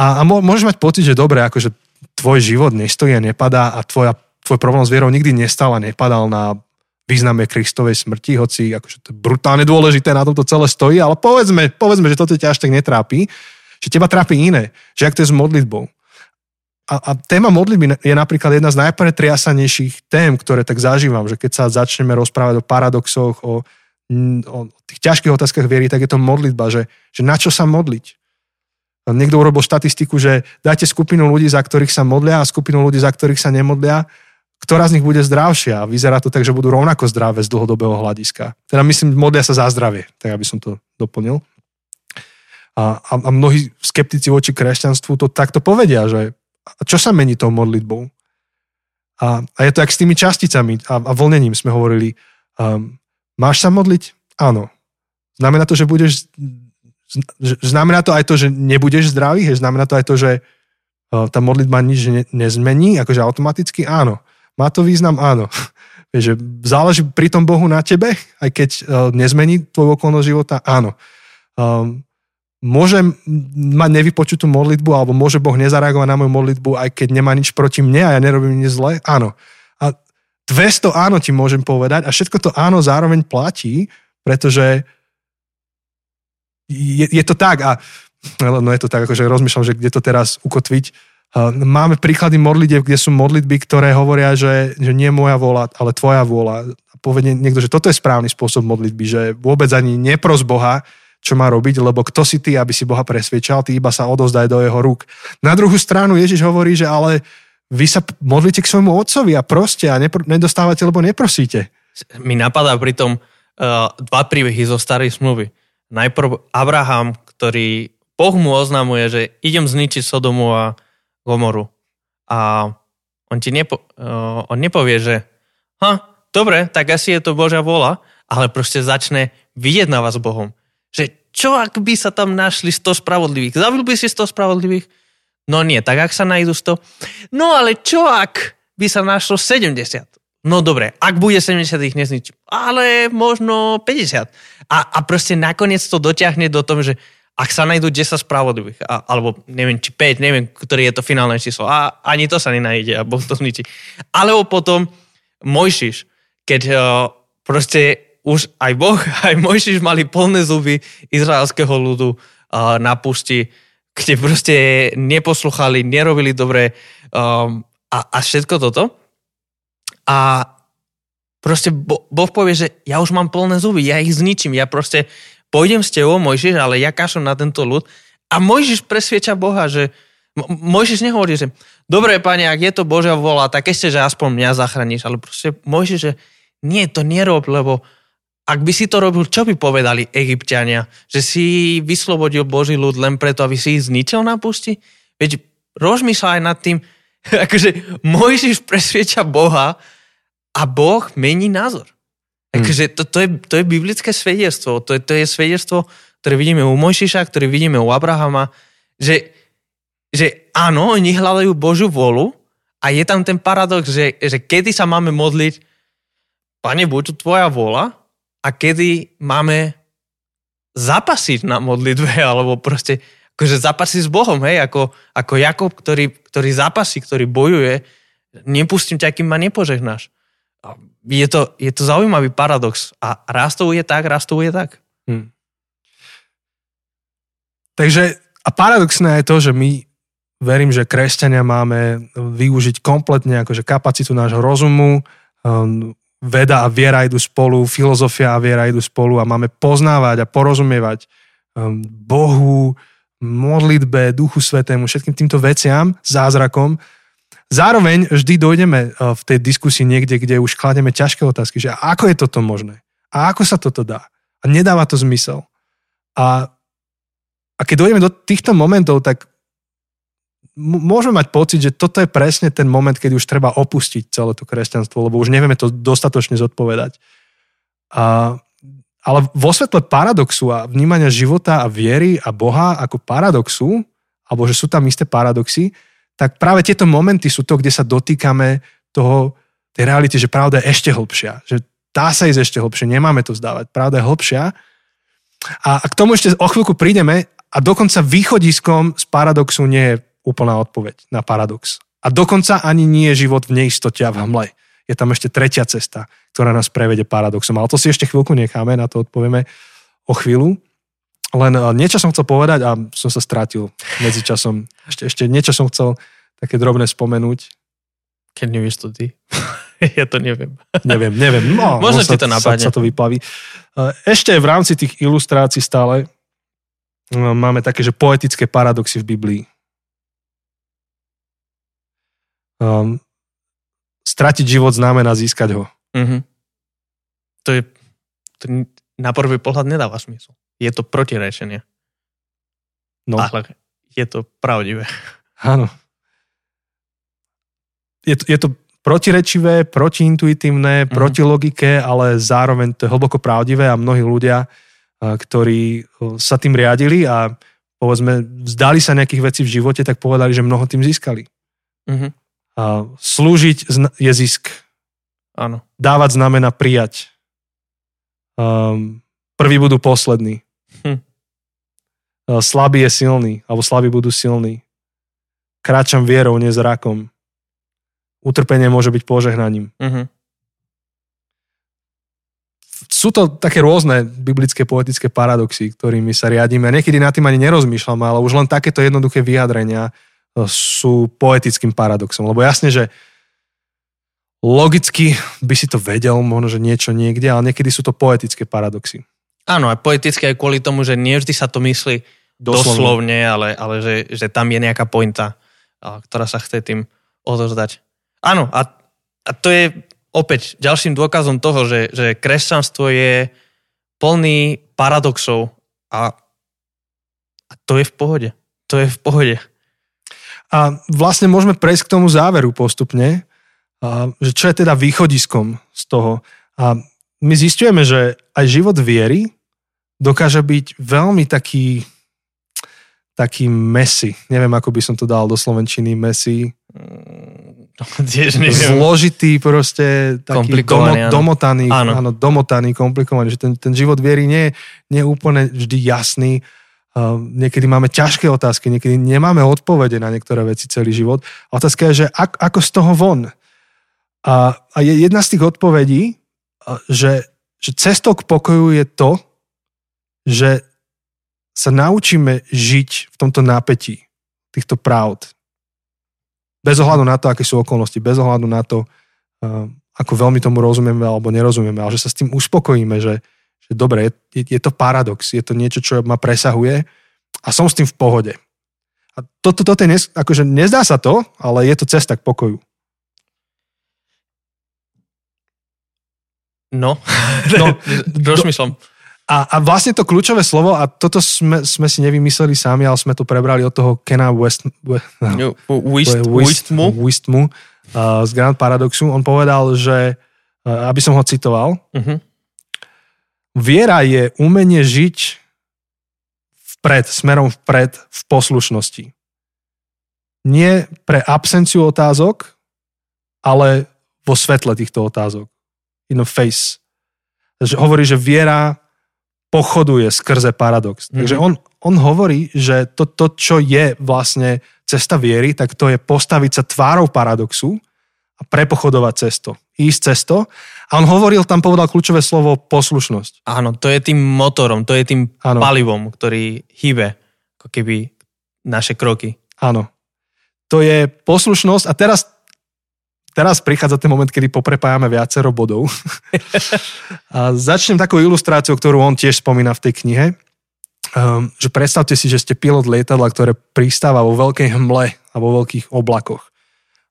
A, a môžeš mať pocit, že dobre, akože tvoj život nestojí a nepadá a tvoja, tvoj problém s vierou nikdy nestal a nepadal na význame Kristovej smrti, hoci akože to je brutálne dôležité, na tomto celé stojí, ale povedzme, povedzme, že toto ťa až tak netrápi, že teba trápi iné, že ak to je s modlitbou. A, a téma modlitby je napríklad jedna z najpretriasanejších tém, ktoré tak zažívam, že keď sa začneme rozprávať o paradoxoch, o, o tých ťažkých otázkach viery, tak je to modlitba, že, že na čo sa modliť. Niekto urobil štatistiku, že dajte skupinu ľudí, za ktorých sa modlia a skupinu ľudí, za ktorých sa nemodlia, ktorá z nich bude zdravšia. A vyzerá to tak, že budú rovnako zdravé z dlhodobého hľadiska. Teda myslím, modlia sa za zdravie, tak aby som to doplnil. A, a, a mnohí skeptici voči kresťanstvu to takto povedia, že čo sa mení tou modlitbou? A, a je to jak s tými časticami a, a vlnením sme hovorili. Um, máš sa modliť? Áno. Znamená to, že budeš... Znamená to aj to, že nebudeš zdravý? Znamená to aj to, že uh, tá modlitba nič ne, nezmení? Akože automaticky? Áno. Má to význam? Áno. <laughs> že záleží pri tom Bohu na tebe, aj keď uh, nezmení tvoj okolnosť života? Áno. Um, môžem mať nevypočutú modlitbu alebo môže Boh nezareagovať na moju modlitbu, aj keď nemá nič proti mne a ja nerobím nič zle? Áno. A 200 áno ti môžem povedať a všetko to áno zároveň platí, pretože je, je to tak a no je to tak, akože rozmýšľam, že kde to teraz ukotviť. Máme príklady modlitev, kde sú modlitby, ktoré hovoria, že, že nie moja vôľa, ale tvoja vôľa. A niekto, že toto je správny spôsob modlitby, že vôbec ani nepros Boha, čo má robiť, lebo kto si ty, aby si Boha presvedčal, ty iba sa odozdaj do jeho rúk. Na druhú stranu Ježiš hovorí, že ale vy sa modlíte k svojmu otcovi a proste a nepr- nedostávate, lebo neprosíte. Mi napadá pritom uh, dva príbehy zo starej smluvy. Najprv Abraham, ktorý Boh mu oznamuje, že idem zničiť Sodomu a Gomoru. A on ti nepo, uh, on nepovie, že ha, dobre, tak asi je to Božia vola, ale proste začne vyjednávať s Bohom čo ak by sa tam našli 100 spravodlivých? Zabil by si 100 spravodlivých? No nie, tak ak sa nájdu 100. No ale čo ak by sa našlo 70? No dobre, ak bude 70, ich nezničím. Ale možno 50. A, a proste nakoniec to dotiahne do tom, že ak sa nájdú 10 spravodlivých, a, alebo neviem, či 5, neviem, ktorý je to finálne číslo, a ani to sa nenájde a Boh to zničí. Alebo potom Mojšiš, keď uh, proste už aj Boh, <laughs> aj Mojžiš mali plné zuby izraelského ľudu na pušti, kde proste neposluchali, nerobili dobre um, a, a všetko toto. A proste Boh povie, že ja už mám plné zuby, ja ich zničím, ja proste pôjdem s tebou, Mojžiš, ale ja kašem na tento ľud. A Mojžiš presvieča Boha, že Mojžiš nehovorí, že dobre, pane, ak je to Božia vola, tak ešte, že aspoň mňa zachrániš, ale proste Mojžiš, že nie, to nerob, lebo ak by si to robil, čo by povedali egyptiania? Že si vyslobodil Boží ľud len preto, aby si ich zničil na pusti? Veď rozmýšľaj aj nad tým, <laughs> akože Mojžiš presvieča Boha a Boh mení názor. Hmm. Akože to, to, je, to je biblické svedectvo. To je, to je svedectvo, ktoré vidíme u Mojžiša, ktoré vidíme u Abrahama, že, že áno, oni hľadajú Božiu volu a je tam ten paradox, že, že kedy sa máme modliť, Pane, buď tu tvoja vola, a kedy máme zapasiť na modlitbe, <laughs> alebo proste akože zapasiť s Bohom, hej, ako, ako Jakob, ktorý, ktorý zapasí, ktorý bojuje, nepustím ťa, kým ma nepožehnáš. Je to, je to zaujímavý paradox. A raz to je tak, raz to je tak. Hmm. Takže a paradoxné je to, že my verím, že kresťania máme využiť kompletne akože kapacitu nášho rozumu, um, veda a viera idú spolu, filozofia a viera idú spolu a máme poznávať a porozumievať um, Bohu, modlitbe, Duchu Svetému, všetkým týmto veciam, zázrakom. Zároveň vždy dojdeme uh, v tej diskusii niekde, kde už klademe ťažké otázky, že ako je toto možné? A ako sa toto dá? A nedáva to zmysel. A, a keď dojdeme do týchto momentov, tak môžeme mať pocit, že toto je presne ten moment, keď už treba opustiť celé to kresťanstvo, lebo už nevieme to dostatočne zodpovedať. A, ale vo svetle paradoxu a vnímania života a viery a Boha ako paradoxu, alebo že sú tam isté paradoxy, tak práve tieto momenty sú to, kde sa dotýkame toho, tej reality, že pravda je ešte hlbšia. Že dá sa ísť ešte hlbšie, nemáme to zdávať. Pravda je hlbšia. A, a k tomu ešte o chvíľku prídeme a dokonca východiskom z paradoxu nie je úplná odpoveď na paradox. A dokonca ani nie je život v neistote a v hmle. je tam ešte tretia cesta, ktorá nás prevede paradoxom. Ale to si ešte chvíľku necháme, na to odpovieme o chvíľu. Len eh, niečo som chcel povedať a som sa strátil medzi časom. Ešte, ešte niečo som chcel také drobné spomenúť. Keď nevieš to ty. <laughs> ja to neviem. neviem, neviem. No, <laughs> Možno ti to napadne. Sa, sa to vyplaví. Eh, ešte v rámci tých ilustrácií stále eh, máme také, že poetické paradoxy v Biblii. Um, stratiť život znamená získať ho. Mm-hmm. To je, to na prvý pohľad nedáva smysl. Je to protirečenie. No. Ale je to pravdivé. <laughs> Áno. Je to, je to protirečivé, protiintuitívne, mm-hmm. proti logike, ale zároveň to je hlboko pravdivé a mnohí ľudia, ktorí sa tým riadili a povedzme, vzdali sa nejakých vecí v živote, tak povedali, že mnoho tým získali. Mm-hmm. Slúžiť je zisk. Áno. Dávať znamená prijať. Um, prví budú poslední. Hm. Slabý je silný, alebo slabí budú silní. Kráčam vierou, nie zrakom. Utrpenie môže byť požehnaním. Uh-huh. Sú to také rôzne biblické poetické paradoxy, ktorými sa riadíme. Niekedy nad tým ani nerozmýšľame, ale už len takéto jednoduché vyjadrenia sú poetickým paradoxom. Lebo jasne, že logicky by si to vedel, možno, že niečo niekde, ale niekedy sú to poetické paradoxy. Áno, a poetické aj kvôli tomu, že nie vždy sa to myslí doslovne, doslovne ale, ale že, že tam je nejaká pointa, ktorá sa chce tým odozdať. Áno, a, a to je opäť ďalším dôkazom toho, že, že kresťanstvo je plný paradoxov a, a to je v pohode. To je v pohode. A vlastne môžeme prejsť k tomu záveru postupne, a, že čo je teda východiskom z toho. A my zistujeme, že aj život viery dokáže byť veľmi taký taký messy. Neviem, ako by som to dal do slovenčiny messy. Zložitý proste, taký domo, domotaný, áno. áno, domotaný, komplikovaný. Že ten, ten život viery nie, nie je úplne vždy jasný. Uh, niekedy máme ťažké otázky, niekedy nemáme odpovede na niektoré veci celý život. Otázka je, že ak, ako z toho von? A, a je jedna z tých odpovedí, uh, že, že cestou k pokoju je to, že sa naučíme žiť v tomto nápetí týchto pravd. Bez ohľadu na to, aké sú okolnosti, bez ohľadu na to, uh, ako veľmi tomu rozumieme alebo nerozumieme, ale že sa s tým uspokojíme, že, že dobre, je, je to paradox, je to niečo, čo ma presahuje a som s tým v pohode. A toto, to, to je, akože nezdá sa to, ale je to cesta k pokoju. No, no <laughs> rozmýšľam. A, a vlastne to kľúčové slovo, a toto sme, sme si nevymysleli sami, ale sme to prebrali od toho Kena West, West, no, <laughs> Wistmu uh, z Grand Paradoxu. On povedal, že, uh, aby som ho citoval, uh-huh. Viera je umenie žiť vpred, smerom vpred v poslušnosti. Nie pre absenciu otázok, ale vo svetle týchto otázok. In the face. Takže hovorí, že viera pochoduje skrze paradox. Mm-hmm. Takže on, on hovorí, že to, to, čo je vlastne cesta viery, tak to je postaviť sa tvárou paradoxu a prepochodovať cesto. Ísť cesto. A on hovoril, tam povedal kľúčové slovo poslušnosť. Áno, to je tým motorom, to je tým Áno. palivom, ktorý hýbe ako keby naše kroky. Áno. To je poslušnosť a teraz, teraz prichádza ten moment, kedy poprepájame viacero bodov. <laughs> a začnem takou ilustráciou, ktorú on tiež spomína v tej knihe. Um, že predstavte si, že ste pilot lietadla, ktoré pristáva vo veľkej hmle a vo veľkých oblakoch.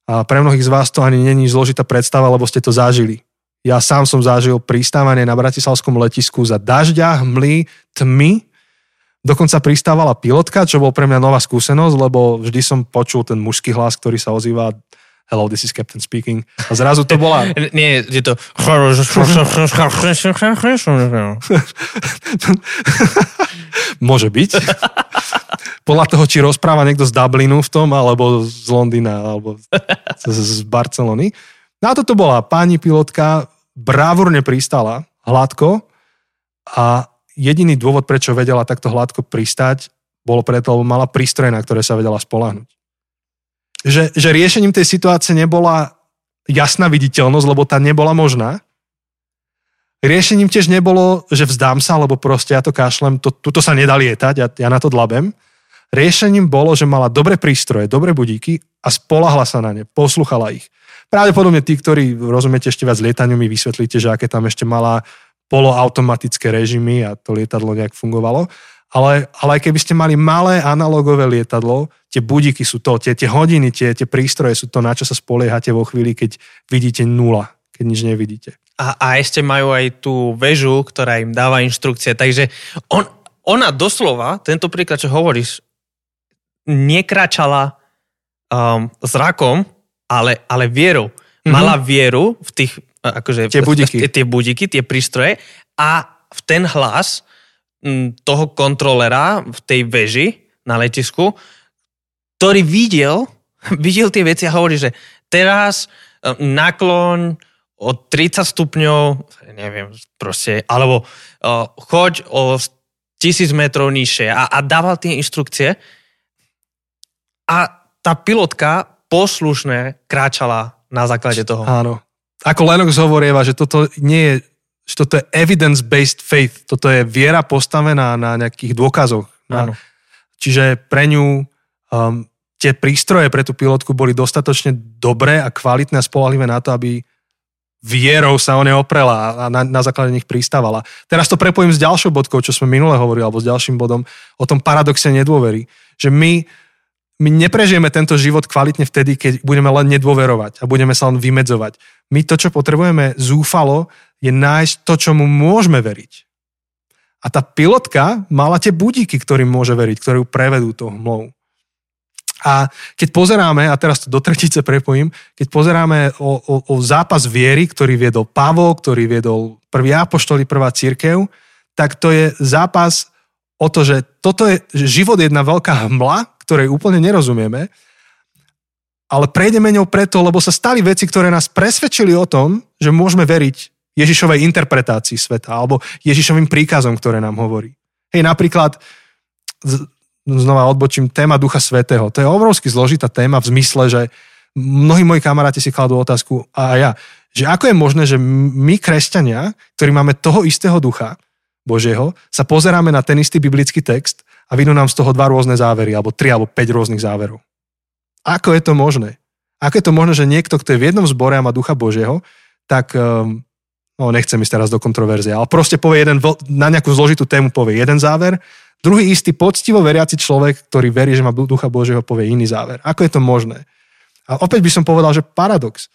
A pre mnohých z vás to ani není zložitá predstava, lebo ste to zažili. Ja sám som zažil pristávanie na Bratislavskom letisku za dažďa, hmly, tmy. Dokonca pristávala pilotka, čo bol pre mňa nová skúsenosť, lebo vždy som počul ten mužský hlas, ktorý sa ozýva Hello, this is Captain speaking. A zrazu to bola... <laughs> Nie, je to... <laughs> Môže byť podľa toho, či rozpráva niekto z Dublinu v tom, alebo z Londýna, alebo z, z Barcelony. No a toto bola pani pilotka, bravúrne pristala, hladko a jediný dôvod, prečo vedela takto hladko pristať, bolo preto, lebo mala prístroje, na ktoré sa vedela spolahnuť. Že, že riešením tej situácie nebola jasná viditeľnosť, lebo tá nebola možná. Riešením tiež nebolo, že vzdám sa, lebo proste ja to kašlem, to, tuto sa nedá lietať, ja, ja na to dlabem. Riešením bolo, že mala dobré prístroje, dobré budíky a spolahla sa na ne, posluchala ich. Pravdepodobne tí, ktorí rozumiete ešte viac lietaniu, mi vysvetlíte, že aké tam ešte mala poloautomatické režimy a to lietadlo nejak fungovalo. Ale, ale aj keby ste mali malé analogové lietadlo, tie budíky sú to, tie, tie hodiny, tie, tie prístroje sú to, na čo sa spoliehate vo chvíli, keď vidíte nula, keď nič nevidíte. A, a ešte majú aj tú väžu, ktorá im dáva inštrukcie. Takže on, ona doslova, tento príklad, čo hovoríš, nekračala um, zrakom, ale, ale vierou. Mm-hmm. Mala vieru v tých, akože, tie budiky. Tie, tie budiky, tie prístroje a v ten hlas m, toho kontrolera v tej veži na letisku, ktorý videl, <laughs> videl tie veci a hovorí, že teraz um, nakloň o 30 stupňov, neviem, proste, alebo uh, choď o tisíc metrov nižšie a, a dával tie inštrukcie a tá pilotka poslušne kráčala na základe toho. Áno. Ako Lennox hovorieva, že toto nie je že toto je evidence-based faith, toto je viera postavená na nejakých dôkazoch. Áno. Čiže pre ňu um, tie prístroje pre tú pilotku boli dostatočne dobré a kvalitné a spolahlivé na to, aby vierou sa o ne oprela a na, na základe nich pristávala. Teraz to prepojím s ďalšou bodkou, čo sme minule hovorili, alebo s ďalším bodom, o tom paradoxe nedôvery. Že my, my neprežijeme tento život kvalitne vtedy, keď budeme len nedôverovať a budeme sa len vymedzovať. My to, čo potrebujeme zúfalo, je nájsť to, čo mu môžeme veriť. A tá pilotka mala tie budíky, ktorým môže veriť, ktoré ju prevedú tou hmlou. A keď pozeráme, a teraz to do tretice prepojím, keď pozeráme o, o, o zápas viery, ktorý viedol Pavol, ktorý viedol prvý apoštoli, prvá církev, tak to je zápas o to, že toto je, že život je jedna veľká hmla, ktorej úplne nerozumieme, ale prejdeme ňou preto, lebo sa stali veci, ktoré nás presvedčili o tom, že môžeme veriť Ježišovej interpretácii sveta alebo Ježišovým príkazom, ktoré nám hovorí. Hej, napríklad znova odbočím, téma Ducha Svetého. To je obrovsky zložitá téma v zmysle, že mnohí moji kamaráti si kladú otázku a ja, že ako je možné, že my, kresťania, ktorí máme toho istého ducha Božieho, sa pozeráme na ten istý biblický text a vidú nám z toho dva rôzne závery, alebo tri, alebo päť rôznych záverov. Ako je to možné? Ako je to možné, že niekto, kto je v jednom zbore a má ducha Božieho, tak um, no nechcem ísť teraz do kontroverzie, ale proste povie jeden, na nejakú zložitú tému povie jeden záver Druhý istý poctivo veriaci človek, ktorý verí, že má ducha Božieho, povie iný záver. Ako je to možné? A opäť by som povedal, že paradox.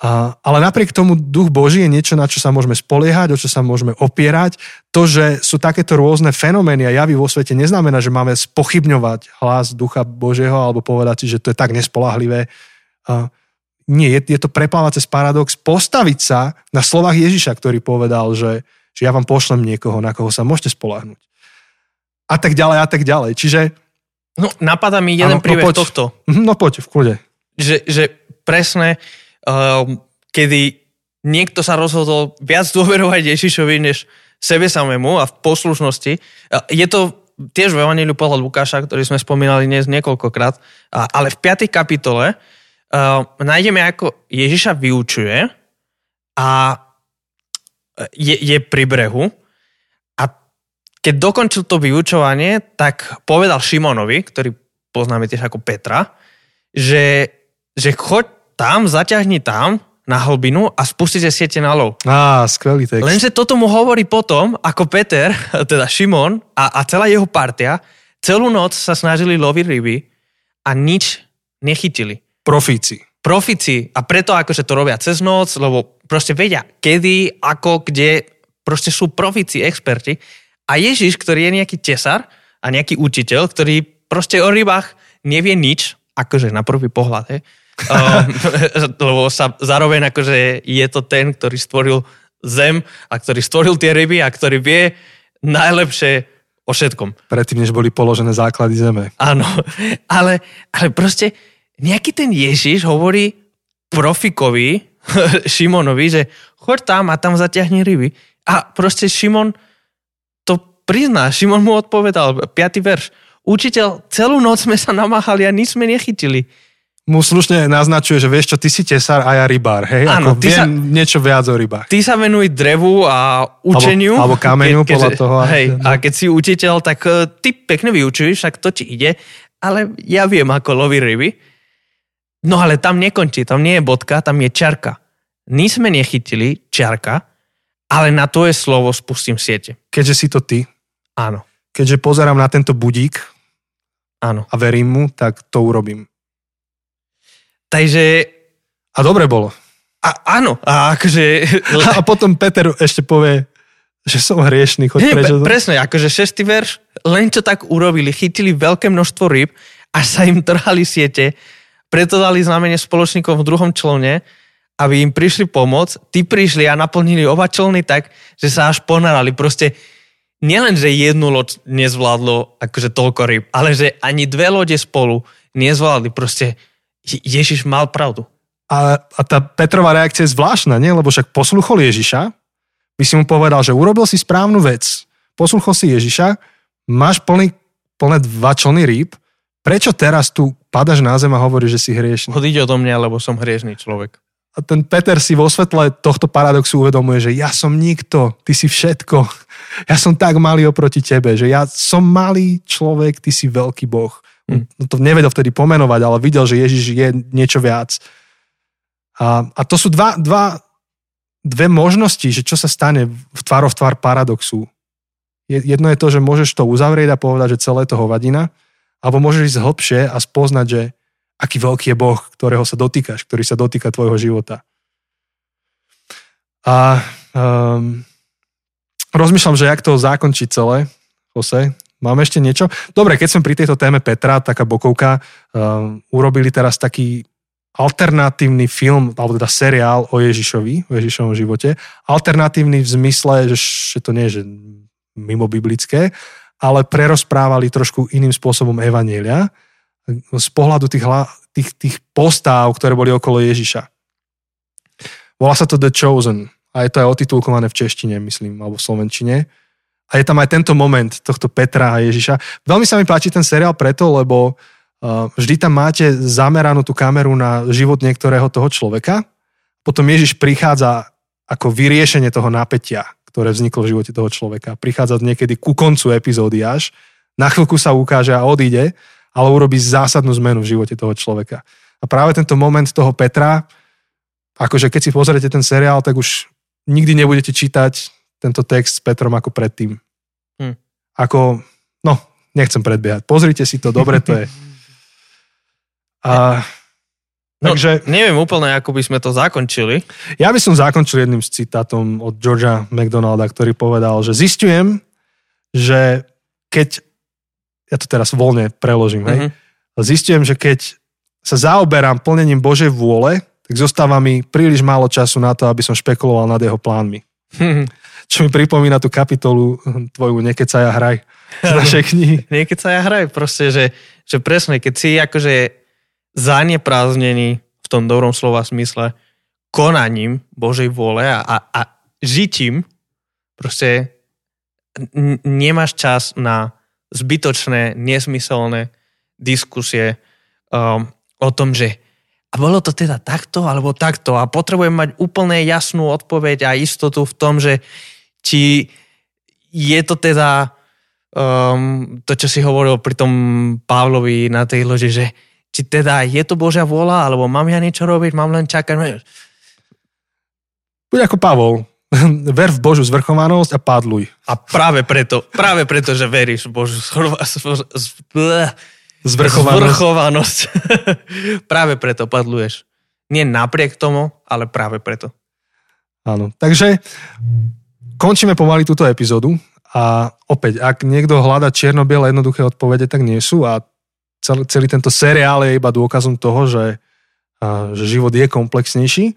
A, ale napriek tomu duch Boží je niečo, na čo sa môžeme spoliehať, o čo sa môžeme opierať. To, že sú takéto rôzne fenomény a javy vo svete, neznamená, že máme spochybňovať hlas ducha Božieho alebo povedať si, že to je tak nespolahlivé. A, nie, je, je to prepávať cez paradox, postaviť sa na slovách Ježiša, ktorý povedal, že, že ja vám pošlem niekoho, na koho sa môžete spolahnuť a tak ďalej a tak ďalej. Čiže... No, napadá mi jeden ano, no príbeh no, poď. tohto. Mhm, no poď, v kľude. Že, že presne, um, kedy niekto sa rozhodol viac dôverovať Ježišovi, než sebe samému a v poslušnosti. Je to tiež v Evangeliu podľa Lukáša, ktorý sme spomínali dnes niekoľkokrát, ale v 5. kapitole uh, nájdeme, ako Ježiša vyučuje a je, je pri brehu keď dokončil to vyučovanie, tak povedal Šimonovi, ktorý poznáme tiež ako Petra, že, že choď tam, zaťahni tam na hlbinu a spustite siete na lov. Á, skvelý text. Lenže toto mu hovorí potom, ako Peter, <laughs> teda Šimon a, a celá jeho partia celú noc sa snažili loviť ryby a nič nechytili. Profíci. Profíci a preto akože to robia cez noc, lebo proste vedia, kedy, ako, kde, proste sú profíci, experti a Ježiš, ktorý je nejaký tesar a nejaký učiteľ, ktorý proste o rybách nevie nič, akože na prvý pohľad, he? Um, <laughs> lebo sa zároveň akože je to ten, ktorý stvoril zem a ktorý stvoril tie ryby a ktorý vie najlepšie o všetkom. Predtým, než boli položené základy zeme. Áno, ale, ale proste nejaký ten Ježiš hovorí profikovi, <laughs> Šimonovi, že choď tam a tam zaťahni ryby. A proste Šimon prizná, Šimon mu odpovedal, 5. verš. Učiteľ, celú noc sme sa namáhali a nič sme nechytili. Mu slušne naznačuje, že vieš čo, ty si tesár a ja rybár, hej? Áno, Ako ty viem sa, niečo viac o rybách. Ty sa venuj drevu a učeniu. Alebo, alebo kameňu, ke, podľa toho. Hej, a keď si učiteľ, tak uh, ty pekne vyučuješ, však to ti ide, ale ja viem, ako loví ryby. No ale tam nekončí, tam nie je bodka, tam je čarka. My sme nechytili čarka, ale na to je slovo spustím siete. Keďže si to ty. Áno. Keďže pozerám na tento budík Áno. a verím mu, tak to urobím. Takže... A dobre bolo. A, áno, a akože... <laughs> A potom Peter ešte povie, že som hriešný, choď prečo. Pre, presne, akože šestý verš, len čo tak urobili, chytili veľké množstvo ryb a sa im trhali siete, preto dali znamenie spoločníkom v druhom člone, aby im prišli pomôcť, tí prišli a naplnili oba člny tak, že sa až ponarali. Proste nielen, že jednu loď nezvládlo akože toľko ryb, ale že ani dve lode spolu nezvládli. Proste Ježiš mal pravdu. A, a tá Petrová reakcia je zvláštna, nie? Lebo však posluchol Ježiša, by si mu povedal, že urobil si správnu vec, posluchol si Ježiša, máš plný, plné dva člny rýb, prečo teraz tu padaš na zem a hovoríš, že si hriešný? Odíď odo mňa, lebo som hriešný človek. A ten Peter si vo svetle tohto paradoxu uvedomuje, že ja som nikto, ty si všetko. <laughs> Ja som tak malý oproti tebe, že ja som malý človek, ty si veľký boh. No to nevedel vtedy pomenovať, ale videl, že Ježiš je niečo viac. A, a to sú dva, dva, dve možnosti, že čo sa stane v tvárov tvár paradoxu. Jedno je to, že môžeš to uzavrieť a povedať, že celé to hovadina, alebo môžeš ísť hlbšie a spoznať, že aký veľký je Boh, ktorého sa dotýkaš, ktorý sa dotýka tvojho života. A um, rozmýšľam, že jak to zakončiť celé, Jose, Máme ešte niečo? Dobre, keď som pri tejto téme Petra, taká bokovka, uh, urobili teraz taký alternatívny film, alebo teda seriál o Ježišovi, o Ježišovom živote. Alternatívny v zmysle, že, to nie je mimo biblické, ale prerozprávali trošku iným spôsobom Evanielia z pohľadu tých, tých, tých postáv, ktoré boli okolo Ježiša. Volá sa to The Chosen a je to aj otitulkované v češtine, myslím, alebo v slovenčine. A je tam aj tento moment tohto Petra a Ježiša. Veľmi sa mi páči ten seriál preto, lebo uh, vždy tam máte zameranú tú kameru na život niektorého toho človeka. Potom Ježiš prichádza ako vyriešenie toho napätia, ktoré vzniklo v živote toho človeka. Prichádza niekedy ku koncu epizódy až. Na chvíľku sa ukáže a odíde, ale urobí zásadnú zmenu v živote toho človeka. A práve tento moment toho Petra, akože keď si pozriete ten seriál, tak už nikdy nebudete čítať tento text s Petrom ako predtým. Hm. Ako, no, nechcem predbiehať. Pozrite si to, dobre to je. <laughs> A, no, takže, neviem úplne, ako by sme to zakončili. Ja by som zakončil jedným s citátom od Georgia McDonalda, ktorý povedal, že zistujem, že keď, ja to teraz voľne preložím, mm-hmm. hej, mhm. zistujem, že keď sa zaoberám plnením Božej vôle, tak zostáva mi príliš málo času na to, aby som špekuloval nad jeho plánmi. <laughs> čo mi pripomína tú kapitolu hm, tvoju Nekeca ja hraj z našej knihy. <laughs> Nekeca ja hraj, proste, že, že presne, keď si akože zanepráznený v tom dobrom slova smysle konaním Božej vôle a, a, a žitím, proste n- nemáš čas na zbytočné, nesmyselné diskusie um, o tom, že a bolo to teda takto alebo takto a potrebujem mať úplne jasnú odpoveď a istotu v tom, že či je to teda um, to, čo si hovoril pri tom Pavlovi na tej loži, že či teda je to Božia vôľa, alebo mám ja niečo robiť, mám len čakať. Buď ako Pavol. <laughs> Ver v Božu zvrchovanosť a padluj. A práve preto, práve preto, že veríš v Božu zvrchovanosť, zvrchovanosť. <laughs> práve preto padluješ. Nie napriek tomu, ale práve preto. Áno, takže končíme pomaly túto epizódu a opäť, ak niekto hľada čierno-biele jednoduché odpovede, tak nie sú a celý, celý tento seriál je iba dôkazom toho, že, že život je komplexnejší.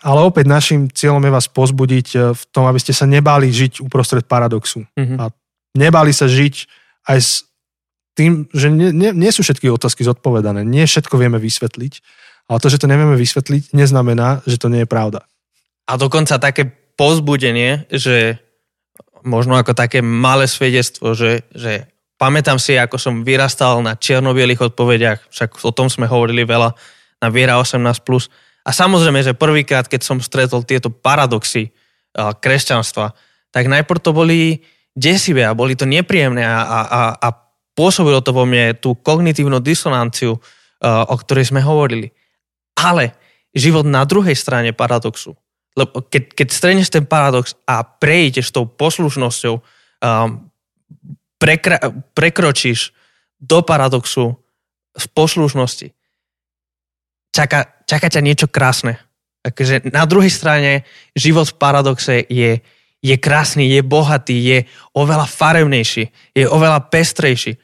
Ale opäť našim cieľom je vás pozbudiť e, v tom, aby ste sa nebali žiť uprostred paradoxu. Mm-hmm. A nebali sa žiť aj s tým, že nie, nie, nie sú všetky otázky zodpovedané. Nie všetko vieme vysvetliť. Ale to, že to nevieme vysvetliť, neznamená, že to nie je pravda. A dokonca také povzbudenie, že možno ako také malé svedectvo, že, že pamätám si, ako som vyrastal na čiernobielých odpovediach, však o tom sme hovorili veľa, na Viera 18+. A samozrejme, že prvýkrát, keď som stretol tieto paradoxy kresťanstva, tak najprv to boli desivé a boli to nepríjemné a, a, a, a pôsobilo to vo mne tú kognitívnu disonanciu, o ktorej sme hovorili. Ale život na druhej strane paradoxu, lebo keď, keď streneš ten paradox a prejdeš tou poslušnosťou, um, prekra- prekročíš do paradoxu v poslušnosti, čaká, čaká ťa niečo krásne. Takže na druhej strane život v paradoxe je, je krásny, je bohatý, je oveľa farebnejší, je oveľa pestrejší.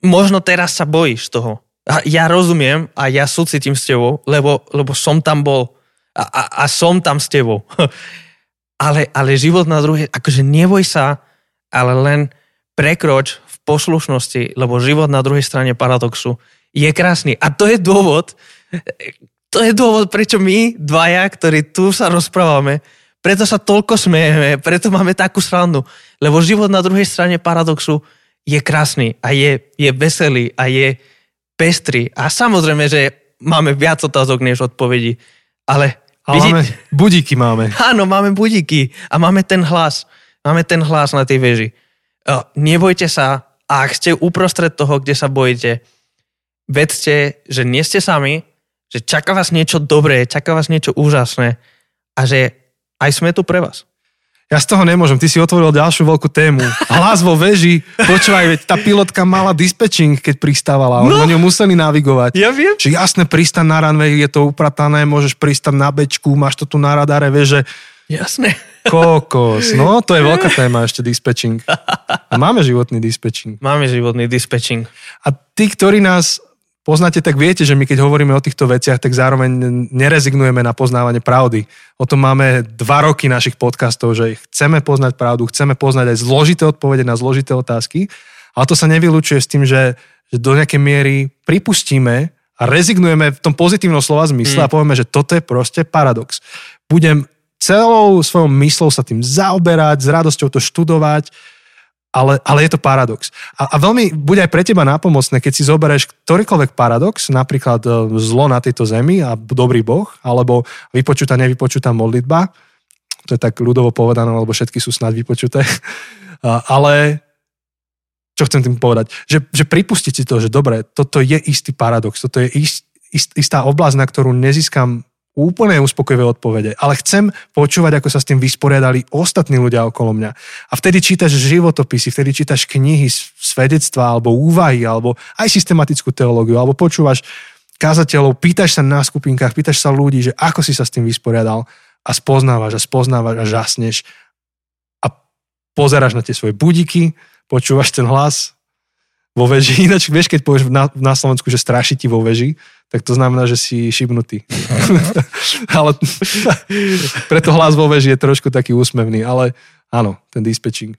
Možno teraz sa bojíš toho. A ja rozumiem a ja súcitím s tebou, lebo, lebo som tam bol a, a, a som tam s tebou. <laughs> ale, ale život na druhej, akože neboj sa, ale len prekroč v poslušnosti, lebo život na druhej strane paradoxu je krásny. A to je dôvod, to je dôvod, prečo my dvaja, ktorí tu sa rozprávame, preto sa toľko smejeme, preto máme takú srandu. Lebo život na druhej strane paradoxu je krásny a je, je veselý a je pestrý. A samozrejme, že máme viac otázok než odpovedí, ale... Vidí... máme, budíky máme. Áno, máme budíky a máme ten hlas. Máme ten hlas na tej veži nebojte sa a ak ste uprostred toho, kde sa bojíte, vedzte, že nie ste sami, že čaká vás niečo dobré, čaká vás niečo úžasné a že aj sme tu pre vás. Ja z toho nemôžem, ty si otvoril ďalšiu veľkú tému. Hlas vo veži, počúvaj, veď tá pilotka mala dispečing, keď pristávala, no, oni museli navigovať. Ja viem. Či jasné, pristan na runway, je to upratané, môžeš pristať na bečku, máš to tu na radare, vieš, že Jasné. Kokos, no to je veľká <laughs> téma ešte dispečing. A máme životný dispečing. Máme životný dispečing. A tí, ktorí nás poznáte, tak viete, že my keď hovoríme o týchto veciach, tak zároveň nerezignujeme na poznávanie pravdy. O tom máme dva roky našich podcastov, že chceme poznať pravdu, chceme poznať aj zložité odpovede na zložité otázky, ale to sa nevylučuje s tým, že, že do nejakej miery pripustíme a rezignujeme v tom pozitívnom slova zmysle mm. a povieme, že toto je proste paradox. Budem celou svojou myslou sa tým zaoberať, s radosťou to študovať, ale, ale je to paradox. A, a veľmi bude aj pre teba nápomocné, keď si zoberieš ktorýkoľvek paradox, napríklad e, zlo na tejto zemi a dobrý boh, alebo vypočutá, nevypočutá modlitba, to je tak ľudovo povedané, lebo všetky sú snad vypočuté, <laughs> ale čo chcem tým povedať? Že, že pripustiť si to, že dobre, toto je istý paradox, toto je ist, ist, istá oblasť, na ktorú nezískam úplne uspokojivé odpovede, ale chcem počúvať, ako sa s tým vysporiadali ostatní ľudia okolo mňa. A vtedy čítaš životopisy, vtedy čítaš knihy, svedectva, alebo úvahy, alebo aj systematickú teológiu, alebo počúvaš kázateľov, pýtaš sa na skupinkách, pýtaš sa ľudí, že ako si sa s tým vysporiadal a spoznávaš a spoznávaš a žasneš a pozeráš na tie svoje budiky, počúvaš ten hlas vo veži. <laughs> Ináč vieš, keď povieš na, na Slovensku, že straší ti vo veži, tak to znamená, že si šibnutý. <laughs> ale <laughs> preto hlas vo veži je trošku taký úsmevný, ale áno, ten dispečing.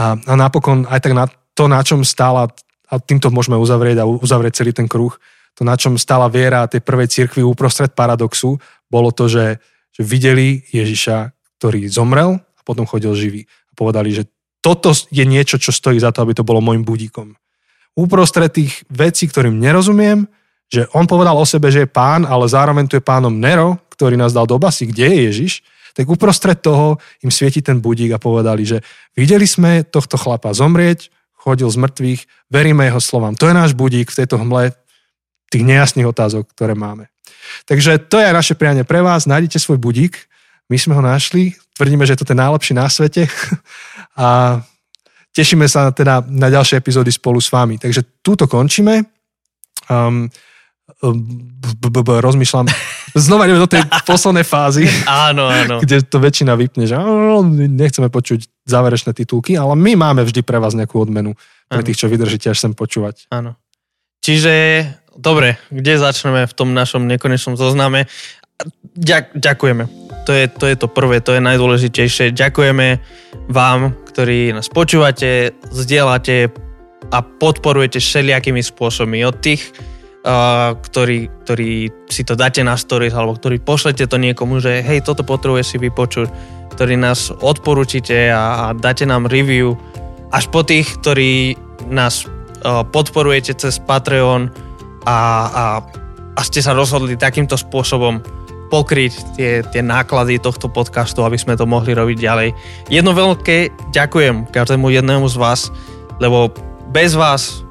A, a napokon aj tak na to, na čom stála, a týmto môžeme uzavrieť a uzavrieť celý ten kruh, to, na čom stála viera tej prvej cirkvi uprostred paradoxu, bolo to, že, že videli Ježiša, ktorý zomrel a potom chodil živý. A povedali, že toto je niečo, čo stojí za to, aby to bolo môjim budíkom uprostred tých vecí, ktorým nerozumiem, že on povedal o sebe, že je pán, ale zároveň tu je pánom Nero, ktorý nás dal do basy, kde je Ježiš, tak uprostred toho im svieti ten budík a povedali, že videli sme tohto chlapa zomrieť, chodil z mŕtvych, veríme jeho slovám. To je náš budík v tejto hmle tých nejasných otázok, ktoré máme. Takže to je naše prianie pre vás. Nájdete svoj budík. My sme ho našli. Tvrdíme, že je to ten najlepší na svete. <laughs> A tešíme sa teda na ďalšie epizódy spolu s vami. Takže túto končíme. Um, rozmýšľam, <laughs> znova ideme do tej poslednej fázy, <laughs> áno, áno. kde to väčšina vypne, že nechceme počuť záverečné titulky, ale my máme vždy pre vás nejakú odmenu pre tých, čo vydržíte až sem počúvať. Áno. Čiže, dobre, kde začneme v tom našom nekonečnom zozname? Ďak, ďakujeme. To je, to je to prvé, to je najdôležitejšie. Ďakujeme vám, ktorí nás počúvate, zdieľate a podporujete všelijakými spôsobmi. Od tých, uh, ktorí, ktorí si to dáte na stories alebo ktorí pošlete to niekomu, že hej, toto potrebuje si vypočuť, ktorí nás odporúčite a, a dáte nám review až po tých, ktorí nás podporujete cez Patreon a, a, a ste sa rozhodli takýmto spôsobom pokryť tie, tie náklady tohto podcastu, aby sme to mohli robiť ďalej. Jedno veľké ďakujem každému jednému z vás, lebo bez vás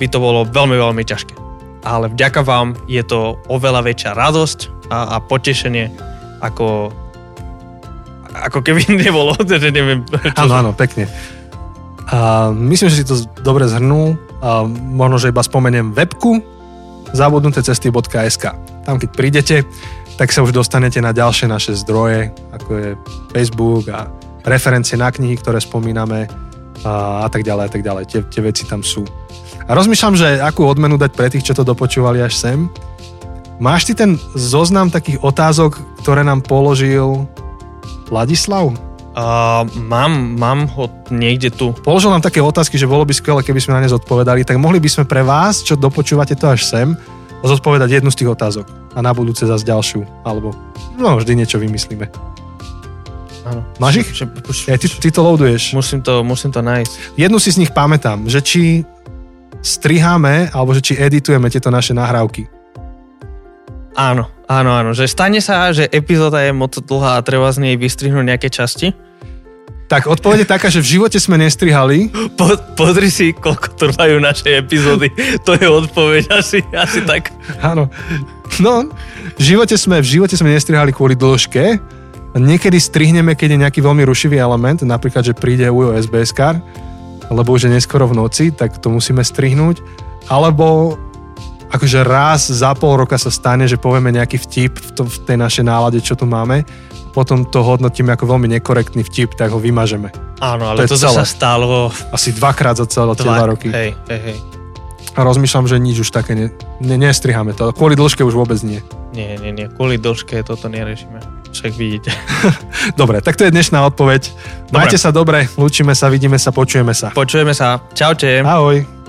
by to bolo veľmi, veľmi ťažké. Ale vďaka vám je to oveľa väčšia radosť a, a potešenie, ako, ako keby <laughs> nebolo. neviem, áno, áno, pekne. A myslím, že si to dobre zhrnul. A možno, že iba spomeniem webku zabudnutecesty.sk. Tam, keď prídete, tak sa už dostanete na ďalšie naše zdroje, ako je Facebook a referencie na knihy, ktoré spomíname a, a tak ďalej a tak ďalej. Tie, tie veci tam sú. A rozmýšľam, že akú odmenu dať pre tých, čo to dopočúvali až sem. Máš ty ten zoznam takých otázok, ktoré nám položil Ladislav? Uh, mám, mám ho niekde tu. Položil nám také otázky, že bolo by skvelé, keby sme na ne zodpovedali, tak mohli by sme pre vás, čo dopočúvate to až sem, zodpovedať jednu z tých otázok a na budúce zase ďalšiu, alebo no, vždy niečo vymyslíme. Áno. Máš ich? Že, ja, ty, ty to loaduješ. Musím to, musím to nájsť. Jednu si z nich pamätám, že či striháme, alebo že či editujeme tieto naše nahrávky. Áno, áno, áno. Že stane sa, že epizóda je moc dlhá a treba z nej vystrihnúť nejaké časti. Tak odpoveď je <laughs> taká, že v živote sme nestrihali. Po, pozri si, koľko trvajú naše epizódy. To je odpoveď asi, asi tak. Áno. No, v živote sme, v živote sme nestrihali kvôli dĺžke. Niekedy strihneme, keď je nejaký veľmi rušivý element, napríklad, že príde Ujo SBS kar, lebo už je neskoro v noci, tak to musíme strihnúť. Alebo akože raz za pol roka sa stane, že povieme nejaký vtip v, tom, v tej našej nálade, čo tu máme, potom to hodnotíme ako veľmi nekorektný vtip, tak ho vymažeme. Áno, ale to, to sa stalo... Asi dvakrát za celé tie dva roky. Hej, hej, hej. A rozmýšľam, že nič už také ne, ne, nestriháme to. Kvôli dĺžke už vôbec nie. Nie, nie, nie. Kvôli dĺžke toto neriešime. Však vidíte. <laughs> dobre, tak to je dnešná odpoveď. Dobre. Majte sa dobre, lúčime sa, vidíme sa, počujeme sa. Počujeme sa. Čaute. Ahoj.